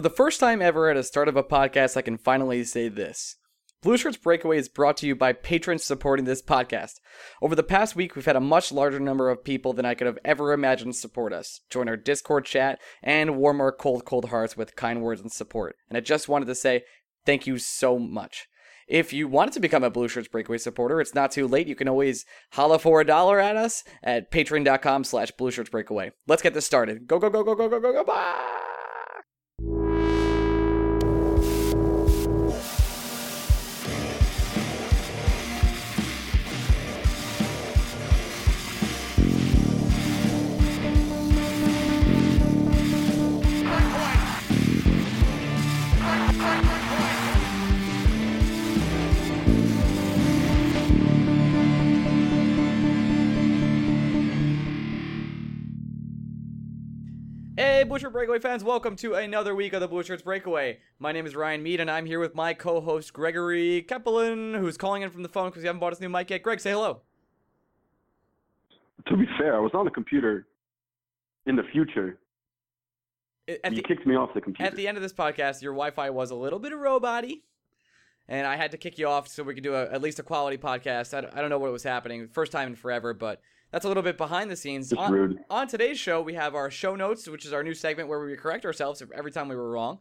For the first time ever at a start of a podcast, I can finally say this. Blue Shirts Breakaway is brought to you by patrons supporting this podcast. Over the past week, we've had a much larger number of people than I could have ever imagined support us, join our Discord chat, and warm our cold, cold hearts with kind words and support. And I just wanted to say thank you so much. If you wanted to become a Blue Shirts Breakaway supporter, it's not too late. You can always holla for a dollar at us at patreon.com slash Blue. Let's get this started. Go, go, go, go, go, go, go, go, bye! Hey, Blue Shirt Breakaway fans, welcome to another week of the Blue Shirts Breakaway. My name is Ryan Mead, and I'm here with my co host Gregory Kapelin, who's calling in from the phone because he haven't bought his new mic yet. Greg, say hello. To be fair, I was on the computer in the future. At you the, kicked me off the computer. at the end of this podcast, your Wi Fi was a little bit of roboty, and I had to kick you off so we could do a, at least a quality podcast. I don't, I don't know what was happening, first time in forever, but that's a little bit behind the scenes. On, on today's show, we have our show notes, which is our new segment where we correct ourselves every time we were wrong.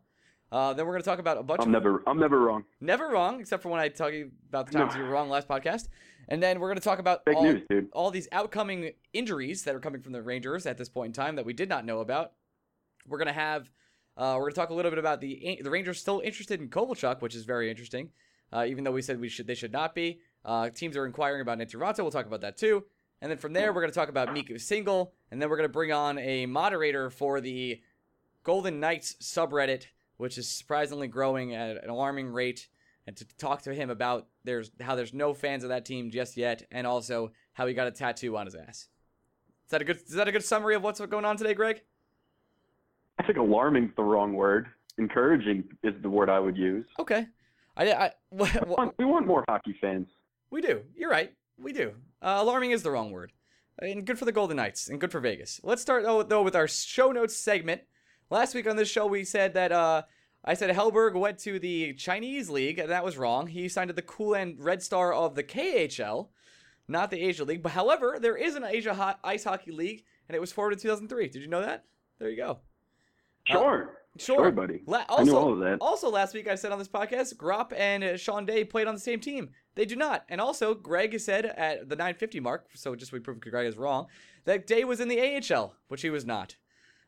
Uh, then we're going to talk about a bunch I'm of never, I'm never wrong. never wrong, except for when I tell you about the times No. you were wrong last podcast. And then we're going to talk about all, news, all these outcoming injuries that are coming from the Rangers at this point in time that we did not know about. We're going to have, uh, we're going to talk a little bit about the the Rangers still interested in Kovalchuk, which is very interesting. Uh, even though we said we should, they should not be. Uh, teams are inquiring about Raanta. We'll talk about that too. And then from there, we're going to talk about Mika Single, and then we're going to bring on a moderator for the Golden Knights subreddit, which is surprisingly growing at an alarming rate, and to talk to him about there's how there's no fans of that team just yet, and also how he got a tattoo on his ass. Is that a good? Is that a good summary of what's going on today, Greg? I think alarming's the wrong word. Encouraging is the word I would use. Okay, I, I We want, we want more hockey fans. we do. You're right. We do. Uh, alarming is the wrong word. And good for the Golden Knights and good for Vegas. Let's start though, with our show notes segment. Last week on this show, we said that uh, I said Hellberg went to the Chinese League, and that was wrong. He signed to the and Red Star of the KHL, not the Asia League. But however, there is an Asia ho- Ice Hockey League, and it was formed in 2003. Did you know that? There you go. Sure. Sure, Sure, buddy. La- I knew also, all of that. also last week I said on this podcast, Gropp and uh, Sean Day played on the same team. They do not. And also, Greg said at the 950 mark, so just we proved Greg is wrong, that Day was in the AHL, which he was not.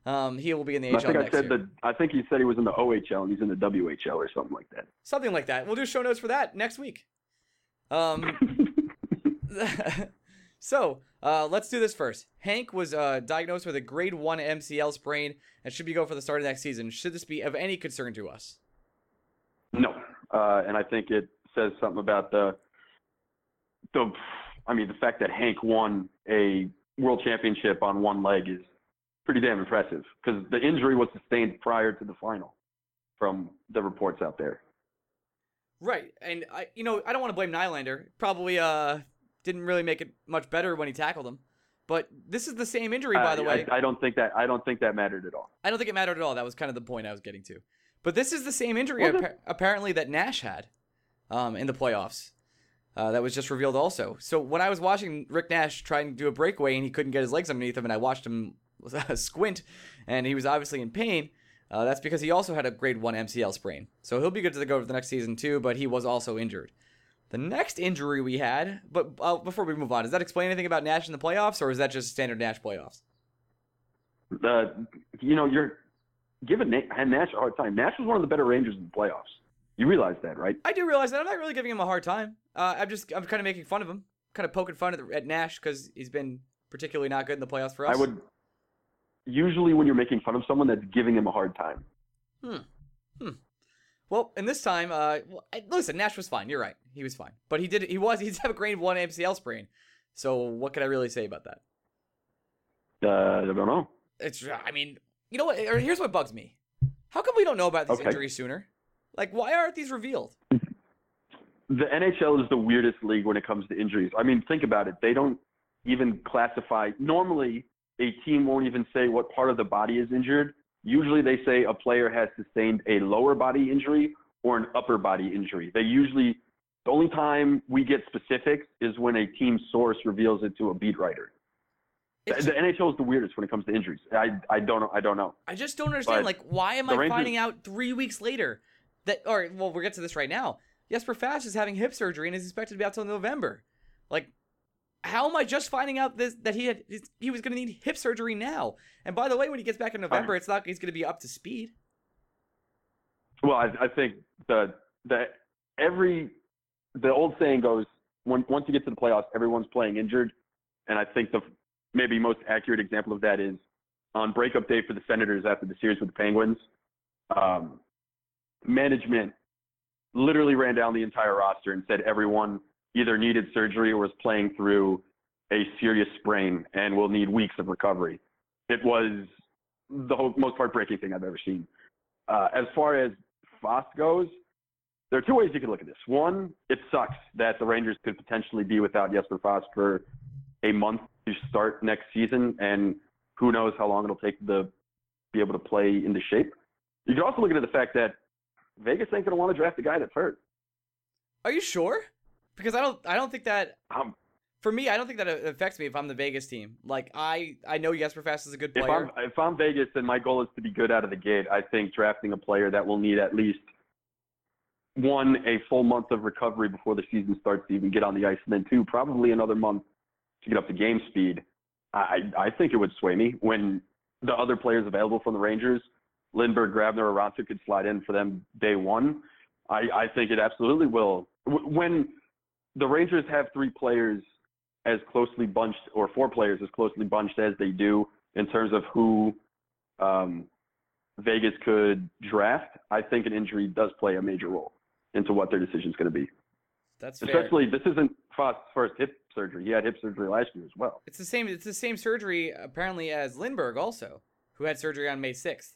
Um, he will be in the I AHL think I next said year. that. I think he said he was in the OHL and he's in the WHL or something like that. Something like that. We'll do show notes for that next week. Um, so uh, let's do this first. Hank was uh, diagnosed with a grade one MCL sprain and should be go for the start of next season. Should this be of any concern to us? no, uh, and I think it says something about the the. I mean, the fact that Hank won a world championship on one leg is pretty damn impressive because the injury was sustained prior to the final, from the reports out there. Right, and I, you know, I don't want to blame Nylander. Probably uh didn't really make it much better when he tackled him. But this is the same injury, by I- the way. I, I don't think that I don't think that mattered at all. I don't think it mattered at all. That was kind of the point I was getting to. But this is the same injury appa- apparently that Nash had um, in the playoffs. Uh, that was just revealed also. So when I was watching Rick Nash trying to do a breakaway and he couldn't get his legs underneath him, and I watched him squint, and he was obviously in pain. Uh, that's because he also had a grade one MCL sprain. So he'll be good to go for the next season too. But he was also injured. The next injury we had, but uh, before we move on, does that explain anything about Nash in the playoffs, or is that just standard Nash playoffs? The you know you're giving Nash a hard time. Nash was one of the better Rangers in the playoffs. You realize that, right? I do realize that. I'm not really giving him a hard time. Uh, I'm just I'm kind of making fun of him, kind of poking fun at, at Nash because he's been particularly not good in the playoffs for us. I would usually when you're making fun of someone that's giving him a hard time. Hmm. Hmm. Well, and this time, uh, listen, Nash was fine. You're right. He was fine, but he did. He was. He did have a grade one MCL sprain. So what can I really say about that? Uh, I don't know. It's. I mean, you know what? Or here's what bugs me. How come we don't know about these Okay. injuries sooner? Like, why aren't these revealed? The NHL is the weirdest league when it comes to injuries. I mean, think about it. They don't even classify. Normally, a team won't even say what part of the body is injured. Usually, they say a player has sustained a lower body injury or an upper body injury. They usually, the only time we get specifics is when a team source reveals it to a beat writer. The, It's- the NHL is the weirdest when it comes to injuries. I, I don't know. I don't know. I just don't understand. But Like, why am I Rangers- finding out three weeks later that? Or well, we'll get to this right now. Jesper Fast is having hip surgery and is expected to be out till November. Like, how am I just finding out this that he had he was going to need hip surgery now? And by the way, when he gets back in November, it's not he's going to be up to speed. Well, I, I think the the every the old saying goes when once you get to the playoffs, everyone's playing injured, and I think the maybe most accurate example of that is on breakup day for the Senators after the series with the Penguins. Um, management literally ran down the entire roster and said everyone either needed surgery or was playing through a serious sprain and will need weeks of recovery. It was the most heartbreaking thing I've ever seen. Uh, as far as Foss goes, there are two ways you could look at this. One, it sucks that the Rangers could potentially be without Jesper Foss for a month to start next season, and who knows how long it'll take to be able to play into shape. You could also look at the fact that Vegas ain't going to want to draft a guy that's hurt. Are you sure? Because I don't I don't think that Um, for me I don't think that affects me if I'm the Vegas team. Like I I know Jesper Fast is a good if player. I'm if I'm Vegas and my goal is to be good out of the gate, I think drafting a player that will need at least one a full month of recovery before the season starts to even get on the ice, and then two probably another month to get up to game speed. I I think it would sway me when the other players available from the Rangers, Lindberg, Grabner, or Ronson could slide in for them day one. I I think it absolutely will. When the Rangers have three players as closely bunched, or four players as closely bunched as they do in terms of who um, Vegas could draft, I think an injury does play a major role into what their decision is going to be. That's fair. Especially, this isn't Foss' first hip surgery. He had hip surgery last year as well. It's the same. It's the same surgery apparently as Lindberg also, who had surgery on May sixth.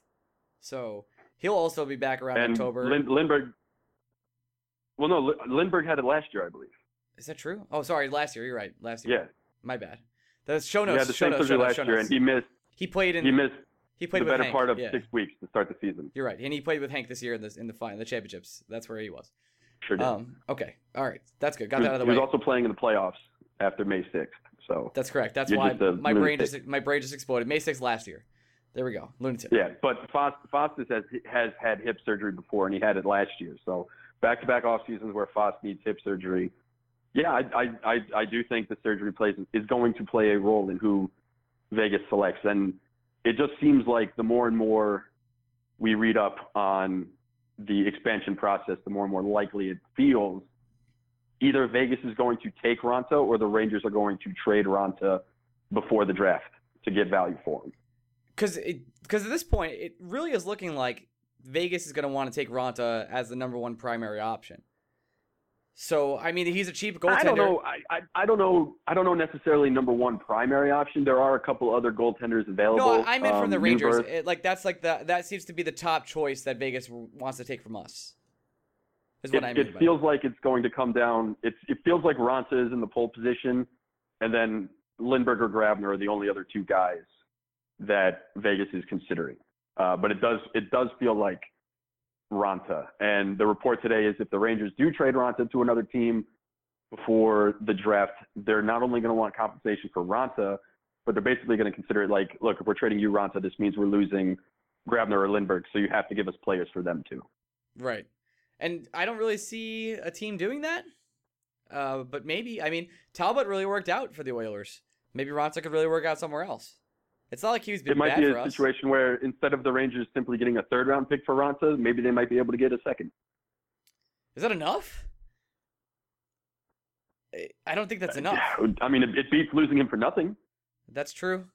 So he'll also be back around and October. Lin- Lindberg, well, no, Lin- Lindberg had it last year, I believe. Is that true? Oh, sorry, last year. You're right. Last year. Yeah, My bad. The show notes. had the show same notes. surgery Show notes. last year, and he missed. He played in. He missed he played the better Hank. part of yeah. six weeks to start the season. You're right, and he played with Hank this year in the in the final, the championships. That's where he was. Sure did. Um. Okay. All right. That's good. Got he that out of the way. he was also playing in the playoffs after May 6th. So That's correct. That's why my brain just my brain just exploded. May sixth last year. There we go. Lunatic. Yeah, but Foss, has has had hip surgery before, and he had it last year. So back to back off seasons where Foss needs hip surgery. Yeah, I, I I do think the surgery plays is going to play a role in who Vegas selects, and it just seems like the more and more we read up on the expansion process, the more and more likely it feels either Vegas is going to take Raanta or the Rangers are going to trade Raanta before the draft to get value for him. because because at this point it really is looking like Vegas is going to want to take Raanta as the number one primary option. So I mean, he's a cheap goaltender. I don't know. I, I, I don't know. I don't know necessarily number one primary option. There are a couple other goaltenders available. No, I meant from Um, the Rangers. It, like that's like the that seems to be the top choice that Vegas wants to take from us. Is It, what I mean. it feels like it's going to come down. It's, it feels like Raanta is in the pole position, and then Lindberg or Grabner are the only other two guys that Vegas is considering. Uh, but it does it does feel like Raanta. And the report today is if the Rangers do trade Raanta to another team before the draft, they're not only going to want compensation for Raanta, but they're basically going to consider it like, look, if we're trading you Raanta, this means we're losing Grabner or Lindberg, so you have to give us players for them too. Right. And I don't really see a team doing that. Uh, but maybe, I mean, Talbot really worked out for the Oilers. Maybe Raanta could really work out somewhere else. It's not like he's been it might be a us. situation where instead of the Rangers simply getting a third round pick for Raanta, maybe they might be able to get a second. Is that enough? I- don't think that's enough. I mean, it, it beats losing him for nothing. That's true.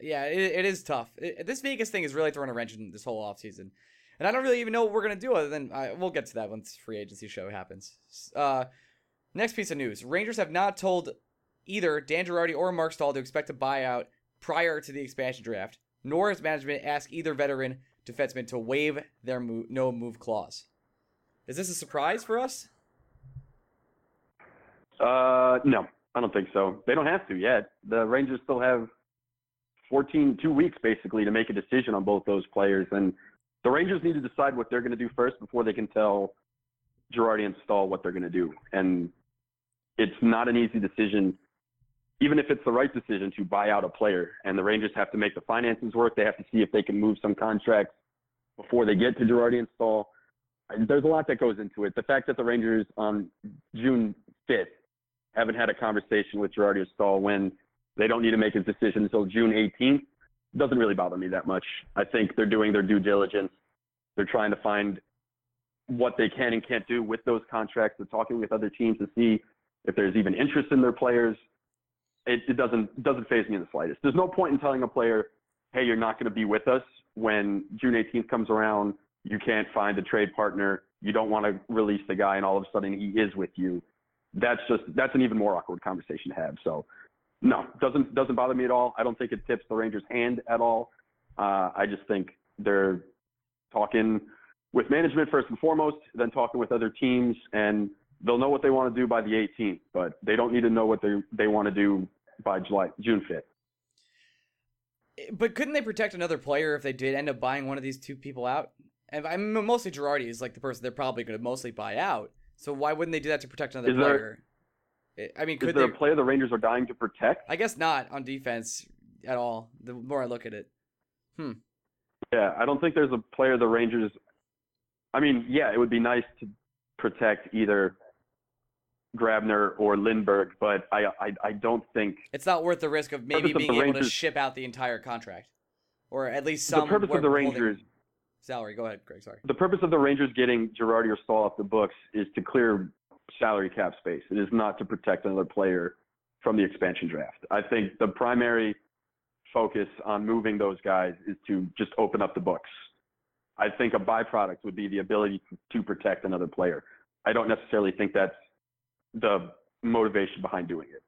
Yeah, it, it is tough. It, this Vegas thing is really throwing a wrench in this whole offseason. And I don't really even know what we're gonna do other than uh, we'll get to that once free agency show happens. Uh, next piece of news: Rangers have not told either Dan Girardi or Marc Staal to expect a buyout prior to the expansion draft, nor has management asked either veteran defenseman to waive their mo- no move clause. Is this a surprise for us? Uh, no, I don't think so. They don't have to yet. The Rangers still have 14, two weeks basically to make a decision on both those players, and the Rangers need to decide what they're going to do first before they can tell Girardi and Staal what they're going to do. And it's not an easy decision, even if it's the right decision to buy out a player. And the Rangers have to make the finances work. They have to see if they can move some contracts before they get to Girardi and Staal. There's a lot that goes into it. The fact that the Rangers on June 5th haven't had a conversation with Girardi or Staal when they don't need to make a decision until June 18th doesn't really bother me that much. I think they're doing their due diligence. They're trying to find what they can and can't do with those contracts. They're talking with other teams to see if there's even interest in their players. It, it doesn't doesn't phase me in the slightest. There's no point in telling a player, "Hey, you're not going to be with us." When June 18th comes around, you can't find a trade partner. You don't want to release the guy, and all of a sudden he is with you. That's just that's an even more awkward conversation to have. So no, doesn't doesn't bother me at all. I don't think it tips the Rangers' hand at all. Uh, I just think they're talking with management first and foremost, then talking with other teams, and they'll know what they want to do by the 18th. But they don't need to know what they they want to do by July June 5th. But couldn't they protect another player if they did end up buying one of these two people out? And I mean, mostly Girardi is like the person they're probably going to mostly buy out. So why wouldn't they do that to protect another Is there- player? I mean, could Is there they? a player the Rangers are dying to protect? I guess not on defense at all. The more I look at it, hmm. Yeah, I don't think there's a player the Rangers. I mean, yeah, it would be nice to protect either Grabner or Lindberg, but I I, I don't think it's not worth the risk of maybe being able to ship out the entire contract, or at least some. the purpose of the Rangers. salary. Go ahead, Greg. Sorry. The purpose of the Rangers getting Girardi or Staal off the books is to clear salary cap space. It is not to protect another player from the expansion draft. I think the primary focus on moving those guys is to just open up the books. I think a byproduct would be the ability to protect another player. I don't necessarily think that's the motivation behind doing it.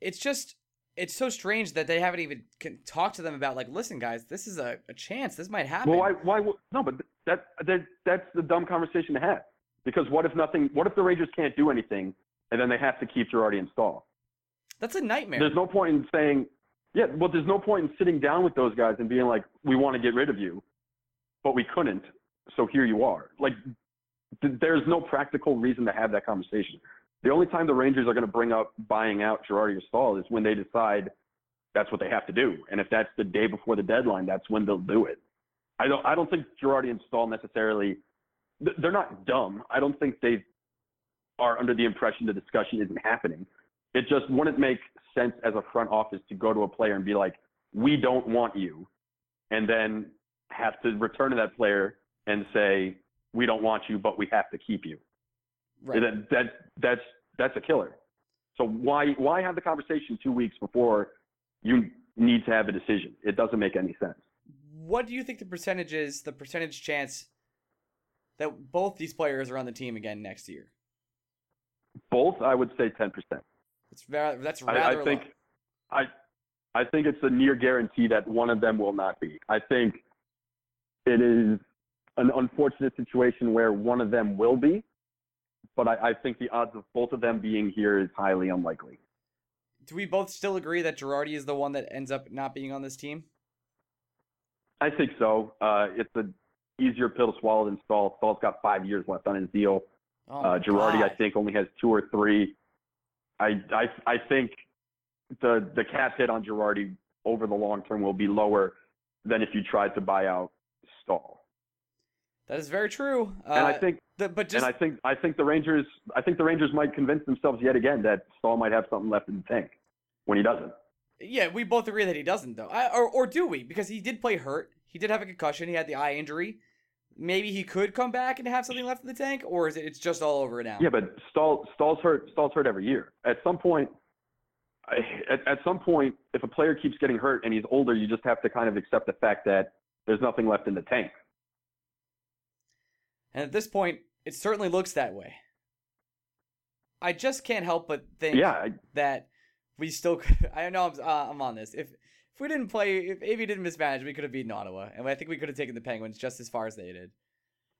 It's just it's so strange that they haven't even talked to them about like, listen, guys, this is a, a chance. This might happen. Well, why? Why? No, but that, that that's the dumb conversation to have. Because what if nothing? What if the Rangers can't do anything, and then they have to keep Girardi and Staal? That's a nightmare. There's no point in saying, yeah. Well, there's no point in sitting down with those guys and being like, we want to get rid of you, but we couldn't, so here you are. Like, there's no practical reason to have that conversation. The only time the Rangers are going to bring up buying out Girardi or Staal is when they decide that's what they have to do, and if that's the day before the deadline, that's when they'll do it. I don't. I don't think Girardi and Staal necessarily. They're not dumb. I don't think they are under the impression the discussion isn't happening. It just wouldn't make sense as a front office to go to a player and be like, "We don't want you," and then have to return to that player and say, "We don't want you, but we have to keep you." right. That, that that's that's a killer. So why why have the conversation two weeks before you need to have a decision? It doesn't make any sense. What do you think the percentage is? The percentage chance that both these players are on the team again next year? Both, I would say ten percent. It's very that's I, rather I think low. I I think it's a near guarantee that one of them will not be. I think it is an unfortunate situation where one of them will be, but I, I think the odds of both of them being here is highly unlikely. Do we both still agree that Girardi is the one that ends up not being on this team? I think so. Uh, it's an easier pill to swallow than Staal. Staal's got five years left on his deal. Oh Uh, Girardi, I think, only has two or three. I, I, I think the the cap hit on Girardi over the long term will be lower than if you tried to buy out Staal. That is very true. Uh, and I think, the, but just and I think, I think the Rangers, I think the Rangers might convince themselves yet again that Staal might have something left in the tank when he doesn't. yeah, we both agree that he doesn't though. I, or or do we? Because he did play hurt. He did have a concussion. He had the eye injury. Maybe he could come back and have something left in the tank, or is it it's just all over now? Yeah, but Staal, Staal's hurt. Staal's hurt every year. At some point, I, at, at some point, if a player keeps getting hurt and he's older, you just have to kind of accept the fact that there's nothing left in the tank. And at this point, it certainly looks that way. I just can't help but think Yeah, I, that we still could. I know I'm, uh, I'm on this. If if we didn't play, if AV didn't mismanage, we could have beaten Ottawa, and I think we could have taken the Penguins just as far as they did.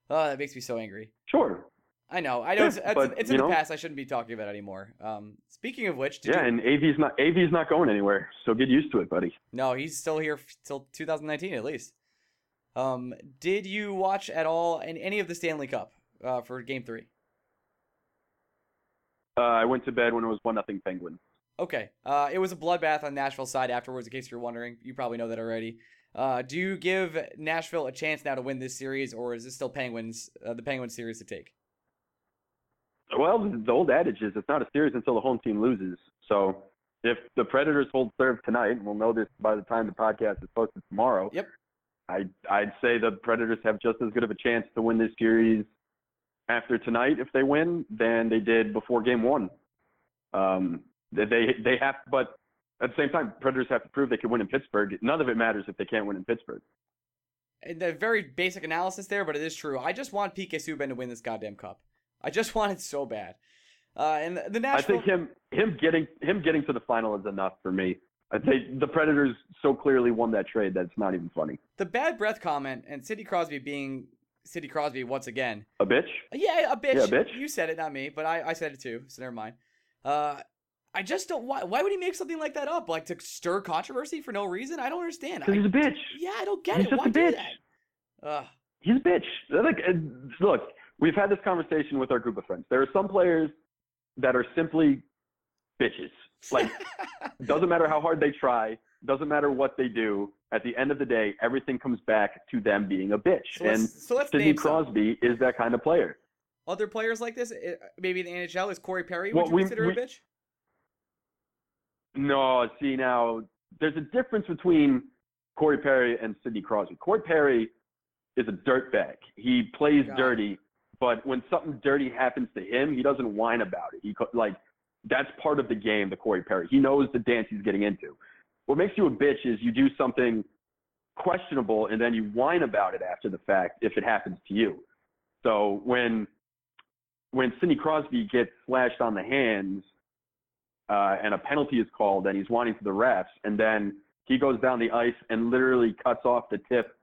Oh, that makes me so angry. sure. I know. I know. Yeah, It's, it's, but, it's in the know- past. I shouldn't be talking about it anymore. Um, speaking of which, did Yeah, you, and AV's not AV's not going anywhere, so get used to it, buddy. no, he's still here till 2019 at least. Um, did you watch at all in any of the Stanley Cup uh, for Game Three? Uh, I went to bed when it was one nothing Penguins. Okay. Uh, it was a bloodbath on Nashville's side afterwards, in case you're wondering. You probably know that already. Uh, do you give Nashville a chance now to win this series, or is this still Penguins, uh, the Penguins series to take? Well, the old adage is it's not a series until the home team loses. So if the Predators hold serve tonight, we'll know this by the time the podcast is posted tomorrow. Yep. I I'd say the Predators have just as good of a chance to win this series after tonight if they win than they did before Game One. Um, they they they have, but at the same time, Predators have to prove they can win in Pittsburgh. None of it matters if they can't win in Pittsburgh. And the very basic analysis there, but it is true. I just want PK Subban to win this goddamn cup. I just want it so bad. Uh, and the, the I think him him getting him getting to the final is enough for me. Think the Predators so clearly won that trade that it's not even funny. the bad breath comment and Sidney Crosby being Sidney Crosby once again. A bitch. Yeah, a bitch. Yeah, a bitch. You said it, not me, but I, I said it too. So never mind. Uh, I just don't. Why? Why would he make something like that up? Like to stir controversy for no reason? I don't understand. Because he's a bitch. yeah, I don't get he's it. just Why a bitch. that? He's a bitch. Like, uh, look, we've had this conversation with our group of friends. There are some players that are simply bitches. Like, doesn't matter how hard they try, doesn't matter what they do. At the end of the day, everything comes back to them being a bitch. so and so let's Sidney name some. Crosby is that kind of player. other players like this. Maybe in the NHL is Corey Perry. Well, Would you we- consider we- a bitch? No, see now, there's a difference between Corey Perry and Sidney Crosby. Corey Perry is a dirtbag. He plays God. dirty, but when something dirty happens to him, he doesn't whine about it. He like that's part of the game. The Corey Perry, he knows the dance he's getting into. What makes you a bitch is you do something questionable and then you whine about it after the fact if it happens to you. So when when Sidney Crosby gets slashed on the hands uh, and a penalty is called and he's whining to the refs, and then he goes down the ice and literally cuts off the tip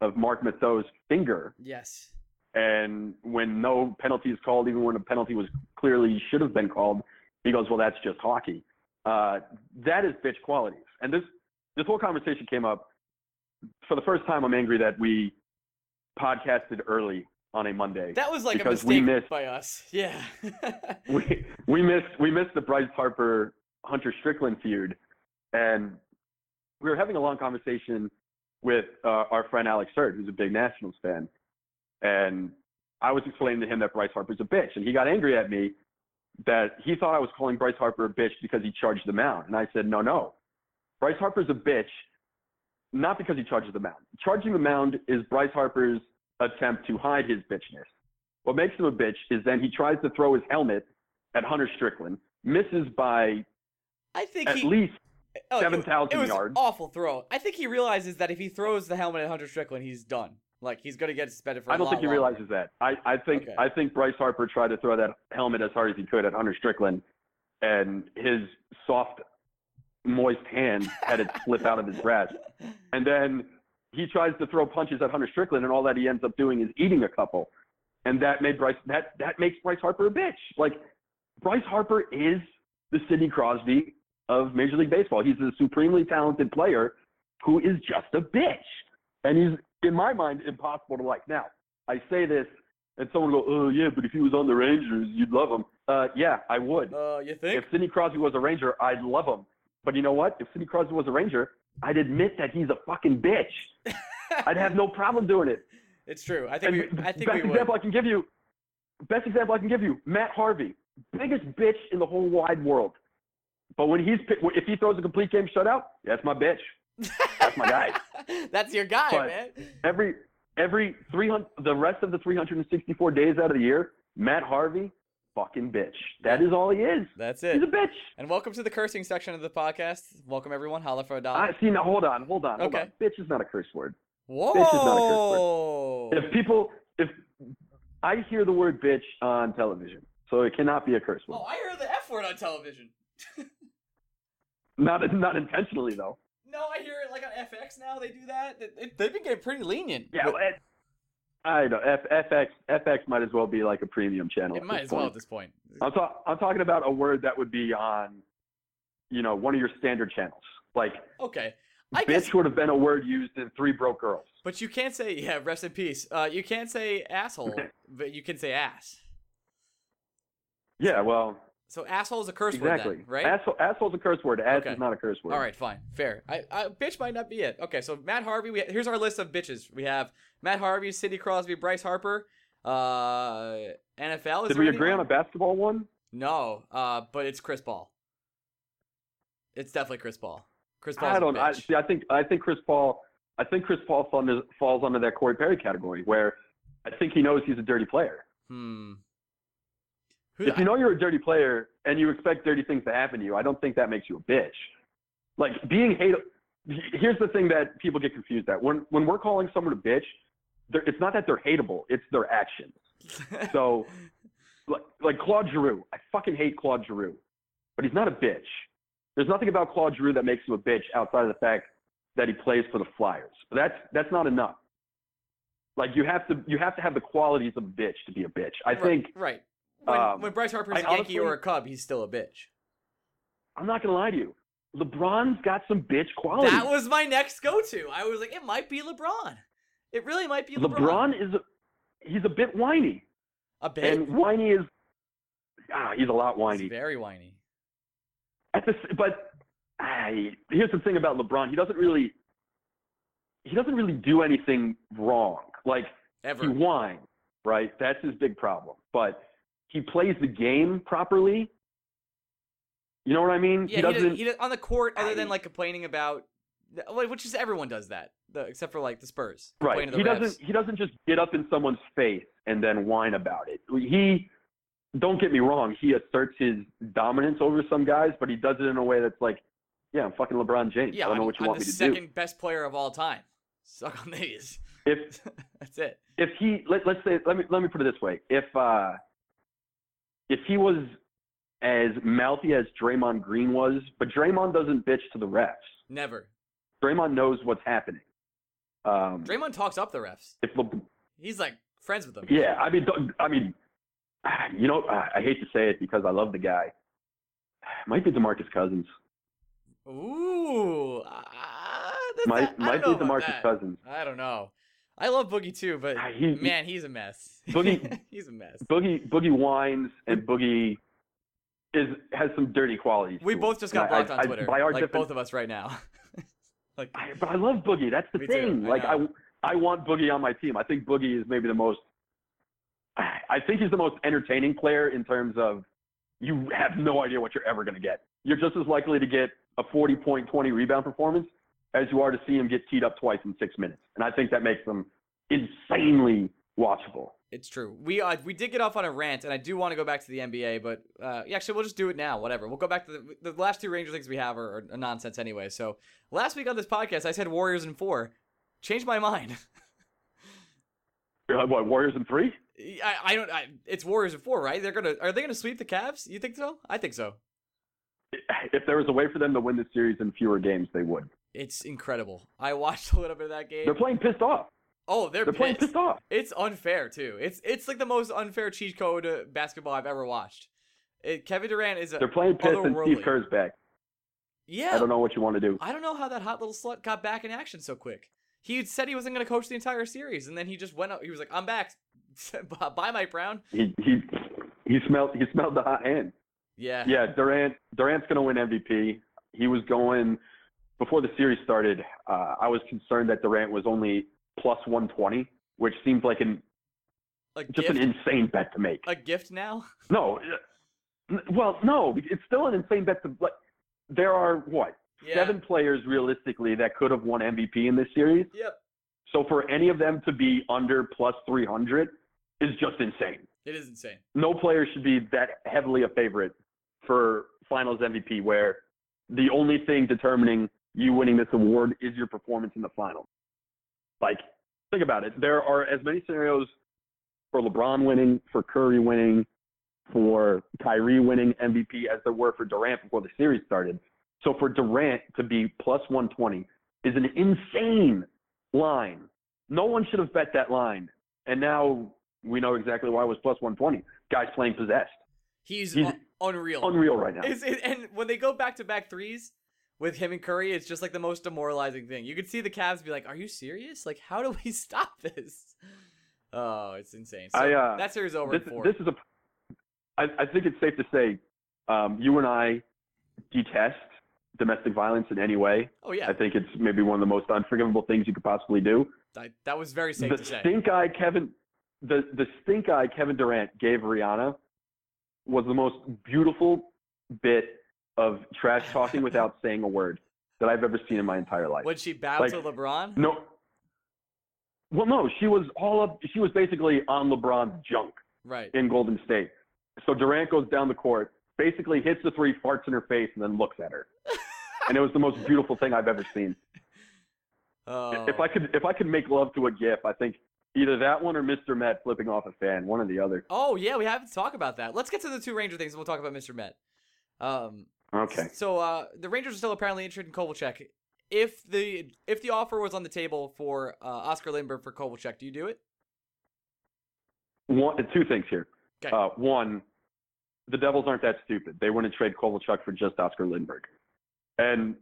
of Marc Methot's finger. Yes. And when no penalty is called, even when a penalty was clearly should have been called, he goes, "Well, that's just hockey." Uh, that is bitch qualities. And this this whole conversation came up for the first time. I'm angry that we podcasted early on a Monday. That was like a Because we mistake missed- by us. Yeah. we we missed we missed the Bryce Harper Hunter Strickland feud, and we were having a long conversation with uh, our friend Alex Hurd, who's a big Nationals fan, and I was explaining to him that Bryce Harper's a bitch, and he got angry at me that he thought I was calling Bryce Harper a bitch because he charged the mound, and I said no no, Bryce Harper's a bitch, not because he charges the mound. Charging the mound is Bryce Harper's attempt to hide his bitchness. What makes him a bitch is then he tries to throw his helmet at Hunter Strickland, misses by I think at he. least oh, it- 7,000 It was yards. awful throw. I think he realizes that if he throws the helmet at Hunter Strickland, he's done. Like he's gonna get suspended for. I don't think he longer. realizes that. I, I think Okay. I think Bryce Harper tried to throw that helmet as hard as he could at Hunter Strickland, and his soft, moist hand had it slip out of his grasp. And then he tries to throw punches at Hunter Strickland, and all that he ends up doing is eating a couple. And that made Bryce that that makes Bryce Harper a bitch. Like Bryce Harper is the Sidney Crosby of Major League Baseball. He's a supremely talented player who is just a bitch. And he's in my mind impossible to like. Now, I say this and someone will go, Oh yeah, but if he was on the Rangers, you'd love him. Uh yeah, I would. Uh, you think? If Sidney Crosby was a Ranger, I'd love him. But you know what? If Sidney Crosby was a Ranger, I'd admit that he's a fucking bitch. I'd have no problem doing it. it's true. I think we. I think best we would. example I can give you, best example I can give you, Matt Harvey, biggest bitch in the whole wide world. But when he's if he throws a complete game shutout, that's my bitch. That's my guy. That's your guy, But- man. Every every 300 the rest of the 364 days out of the year, Matt Harvey, fucking bitch. That is all he is. That's it. He's a bitch. And welcome to the cursing section of the podcast. Welcome everyone. Holla for a I dollar. see now. Hold on, hold on, hold Okay. on. Bitch is not a curse word. Whoa. bitch is not a curse If people, if I hear the word bitch on television, so it cannot be a curse word. Oh, I hear the F word on television. Not not intentionally though. No, I hear it like on FX now. They do that. They- they- They've been getting pretty lenient. Yeah, well, it, I know. F, FX FX might as well be like a premium channel. it might as well at this point. I'm, ta- I'm talking about a word that would be on, you know, one of your standard channels. Like Okay, I bitch guess, would have been a word used in Three Broke Girls. but you can't say yeah. Rest in peace. Uh, you can't say asshole, but you can say ass. Yeah, well, So asshole is a curse exactly. word, then, right? Asshole, asshole's a curse word. Ass Okay. is not a curse word. All right, fine, fair. I, I bitch might not be it. Okay, so Matt Harvey. We here's our list of bitches. We have Matt Harvey, Sidney Crosby, Bryce Harper. Uh, NFL. Is Did we agree on a basketball one? No, uh, but it's Chris Paul. It's definitely Chris Paul. Chris Paul. I don't. I, see, I think I think Chris Paul. I think Chris Paul falls under, falls under that Corey Perry category, where I think he knows he's a dirty player. Hmm. Who, If you know you're a dirty player and you expect dirty things to happen to you, I don't think that makes you a bitch. Like being hate. Here's the thing that people get confused at. When when we're calling someone a bitch, it's not that they're hateable; it's their actions. So, like, like Claude Giroux, I fucking hate Claude Giroux, but he's not a bitch. There's nothing about Claude Giroux that makes him a bitch outside of the fact that he plays for the Flyers. But that's that's not enough. Like you have to you have to have the qualities of a bitch to be a bitch. I Right, think right. When, um, when Bryce Harper's I a Yankee honestly- or a Cub, he's still a bitch. I'm not gonna lie to you. LeBron's got some bitch quality. That was my next go-to. I was like, it might be LeBron. It really might be LeBron. LeBron is a, he's a bit whiny, a bit. and whiny is ah he's a lot He's whiny. very whiny. At the, but I, here's the thing about LeBron. He doesn't really he doesn't really do anything wrong. Like Ever. he whines, right? That's his big problem. But he plays the game properly. You know what I mean? yeah, he doesn't. he, does, on the court, other than like complaining about, which is everyone does that, the, except for like the Spurs. right. To He refs. doesn't. He doesn't just get up in someone's face and then whine about it. He. Don't get me wrong. He asserts his dominance over some guys, but he does it in a way that's like, yeah, I'm fucking LeBron James. Yeah, I don't know I'm, what you I'm want the me to second best player of all time. Suck on these. If That's it. if he let, let's say let me let me put it this way if uh if he was as mouthy as Draymond Green was but Draymond doesn't bitch to the refs Never. Draymond knows what's happening um Draymond talks up the refs. if Le- He's like friends with them. yeah I mean I mean you know I I hate to say it because I love the guy might be DeMarcus Cousins Ooh. Uh, might not- I might be DeMarcus. Cousins I don't know. I love Boogie too, but Ah, he- man, he's a mess. Boogie- he's a mess. Boogie Boogie whines and Boogie is has some dirty qualities We both just got And I- blocked on I- Twitter, by our like both of us right now. like, I, but I love Boogie. That's the too, thing. I like I. I want Boogie on my team. I think Boogie is maybe the most. I think he's the most entertaining player in terms of you have no idea what you're ever going to get. You're just as likely to get a 40 point, 20 rebound performance as you are to see him get teed up twice in six minutes. And I think that makes them insanely watchable. It's true. We uh, we did get off on a rant, and I do want to go back to the NBA, but uh, actually, we'll just do it now. Whatever. We'll go back to the, the last two Ranger things we have are, are nonsense anyway. So last week on this podcast, I said Warriors in four. Changed my mind. Uh, What Warriors in three? I, I don't. I, it's Warriors in four, right? They're gonna. Are they gonna sweep the Cavs? You think so? I think so. If there was a way for them to win the series in fewer games, they would. It's incredible. I watched a little bit of that game. They're playing pissed off. oh, they're, They're playing pissed. pissed off. It's unfair too. It's it's like the most unfair cheat code basketball I've ever watched. It, Kevin Durant is a They're playing pissed, and Steve. Kerr's back. yeah. I don't know what you want to do. I don't know how that hot little slut got back in action so quick. He said he wasn't going to coach the entire series, and then he just went out. He was like, "I'm back. Bye, Mike Brown." He he he smelled he smelled the hot hand. Yeah. Yeah, Durant Durant's going to win MVP. He was going before the series started. Uh, I was concerned that Durant was only plus 120, which seems like an A just gift. an insane bet to make. a gift now. No, uh, well, no, it's still an insane bet to. Like, there are what Yeah. seven players realistically that could have won MVP in this series. Yep. So for any of them to be under plus 300 is just insane. It is insane. no player should be that heavily a favorite for finals MVP where the only thing determining you winning this award is your performance in the finals. Like, think about it. There are as many scenarios for LeBron winning, for Curry winning, for Kyrie winning MVP as there were for Durant before the series started. So for Durant to be plus 120 is an insane line. No one should have bet that line. And now we know exactly why it was plus 120. Guys playing possessed. He's, He's un- unreal. Unreal right now. It- and when they go back to back threes with him and Curry, it's just like the most demoralizing thing. You could see the Cavs be like, "Are you serious? Like, how do we stop this?" Oh, it's insane. So I, uh, that series over this, four. this is a. I, I think it's safe to say, um, you and I detest domestic violence in any way. oh yeah, I think it's maybe one of the most unforgivable things you could possibly do. I, that was very safe the to say. stink eye Kevin, the the stink eye Kevin Durant gave Rihanna was the most beautiful bit of trash talking without saying a word that I've ever seen in my entire life. Would she bow like- to LeBron. No. Well, no, she was all up. She was basically on LeBron's junk Right. in Golden State. So Durant goes down the court, basically hits the three, farts in her face, and then looks at her. and it was the most beautiful thing I've ever seen. Oh. If I could, if I could make love to a GIF, I think either that one or Mr. Met flipping off a fan, one or the other. Oh yeah, we haven't talked about that. Let's get to the two Ranger things, and we'll talk about Mr. Met. Um, Okay. So uh, the Rangers are still apparently interested in Kovalchuk. If the if the offer was on the table for uh, Oskar Lindberg for Kovalchuk, do you do it? One, two things here. Okay. Uh, one, the Devils aren't that stupid. They wouldn't trade Kovalchuk for just Oskar Lindberg. And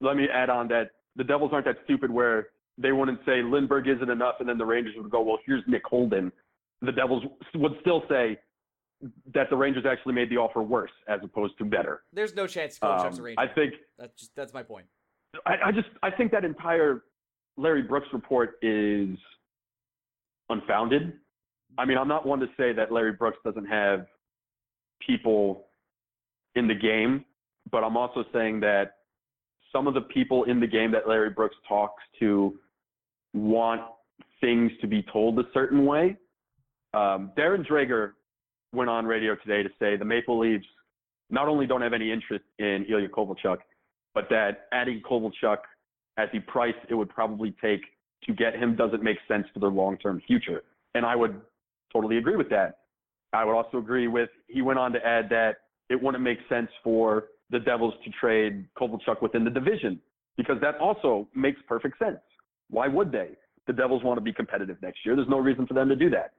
let me add on that the Devils aren't that stupid where they wouldn't say Lindberg isn't enough, and then the Rangers would go, well, here's Nick Holden. The Devils would still say that the Rangers actually made the offer worse as opposed to better. There's no chance Kovalchuk's a Um, Ranger. I think that's just that's my point. I, I just I think that entire Larry Brooks report is unfounded. I mean, I'm not one to say that Larry Brooks doesn't have people in the game, but I'm also saying that some of the people in the game that Larry Brooks talks to want things to be told a certain way. Um, Darren Dreger went on radio today to say the Maple Leafs not only don't have any interest in Ilya Kovalchuk, but that adding Kovalchuk at the price it would probably take to get him doesn't make sense for their long-term future. And I would totally agree with that. I would also agree with he went on to add that it wouldn't make sense for the Devils to trade Kovalchuk within the division because that also makes perfect sense. Why would they? The Devils want to be competitive next year. There's no reason for them to do that.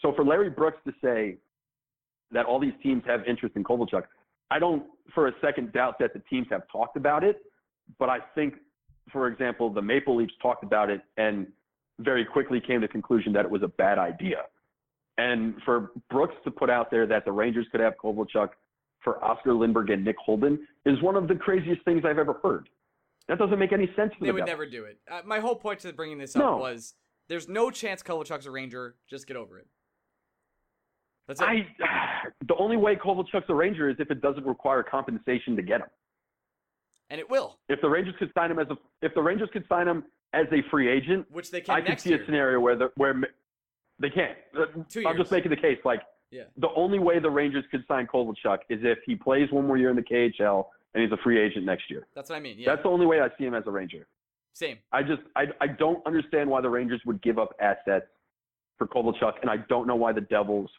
So for Larry Brooks to say that all these teams have interest in Kovalchuk, I don't for a second doubt that the teams have talked about it, but I think, for example, the Maple Leafs talked about it and very quickly came to the conclusion that it was a bad idea. And for Brooks to put out there that the Rangers could have Kovalchuk for Oskar Lindberg and Nick Holden is one of the craziest things I've ever heard. That doesn't make any sense They the would never do it. Uh, my whole point to bringing this up No. was there's no chance Kovalchuk's a Ranger. Just get over it. That's it. I the only way Kovalchuk's a Ranger is if it doesn't require compensation to get him. and it will, If the Rangers could sign him as a if the Rangers could sign him as a free agent, which they can I could see year. a scenario where the where they can't. Uh, Two I'm years. just making the case. Like Yeah. the only way the Rangers could sign Kovalchuk is if he plays one more year in the KHL and he's a free agent next year. That's what I mean. Yeah. That's the only way I see him as a Ranger. Same. I just I I don't understand why the Rangers would give up assets for Kovalchuk, and I don't know why the Devils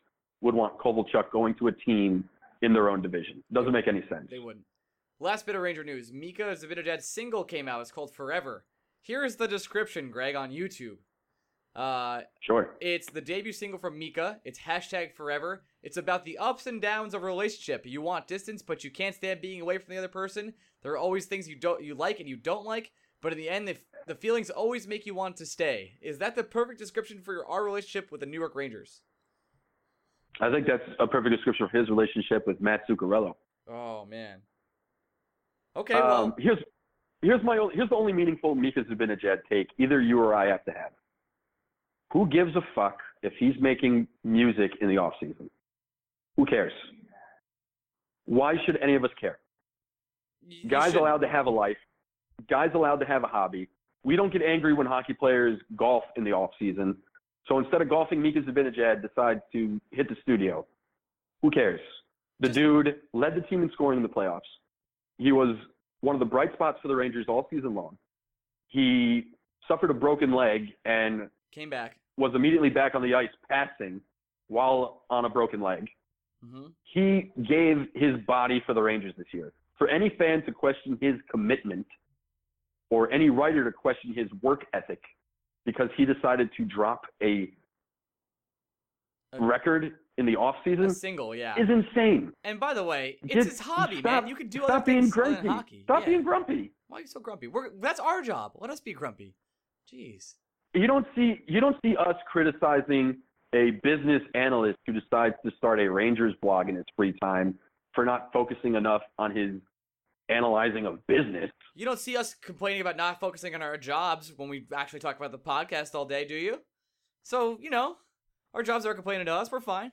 would want Kovalchuk going to a team in their own division. Doesn't make any sense. They wouldn't. Last bit of Ranger news. Mika Zibanejad's single came out. It's called Forever. Here is the description, Greg, on YouTube. Uh, Sure. it's the debut single from Mika. It's hashtag Forever. It's about the ups and downs of a relationship. You want distance, but you can't stand being away from the other person. There are always things you don't you like and you don't like, but in the end, the, the feelings always make you want to stay. Is that the perfect description for your, our relationship with the New York Rangers? I think that's a perfect description of his relationship with Mats Zuccarello. Oh man. Okay, well, Um, here's here's my only, here's the only meaningful Mika Zibanejad take either you or I have to have. Who gives a fuck if he's making music in the off season? Who cares? Why should any of us care? you Guys should- allowed to have a life. Guys allowed to have a hobby. We don't get angry when hockey players golf in the off season. So instead of golfing, Mika Zibanejad decides to hit the studio. Who cares? The dude led the team in scoring in the playoffs. He was one of the bright spots for the Rangers all season long. He suffered a broken leg and came back. was immediately back on the ice passing while on a broken leg. hmm He gave his body for the Rangers this year. For any fan to question his commitment or any writer to question his work ethic because he decided to drop a A- record in the A offseason single, yeah. is insane. And by the way, it's Just his hobby, stop- man. You can do Stop other being things grumpy. than hockey. Stop Yeah. being grumpy. Why are you so grumpy? We're that's our job. Let us be grumpy. Jeez. You don't see you don't see us criticizing a business analyst who decides to start a Rangers blog in his free time for not focusing enough on his analyzing of business. You don't see us complaining about not focusing on our jobs when we actually talk about the podcast all day, do you? So, you know, our jobs are complaining to us. We're fine.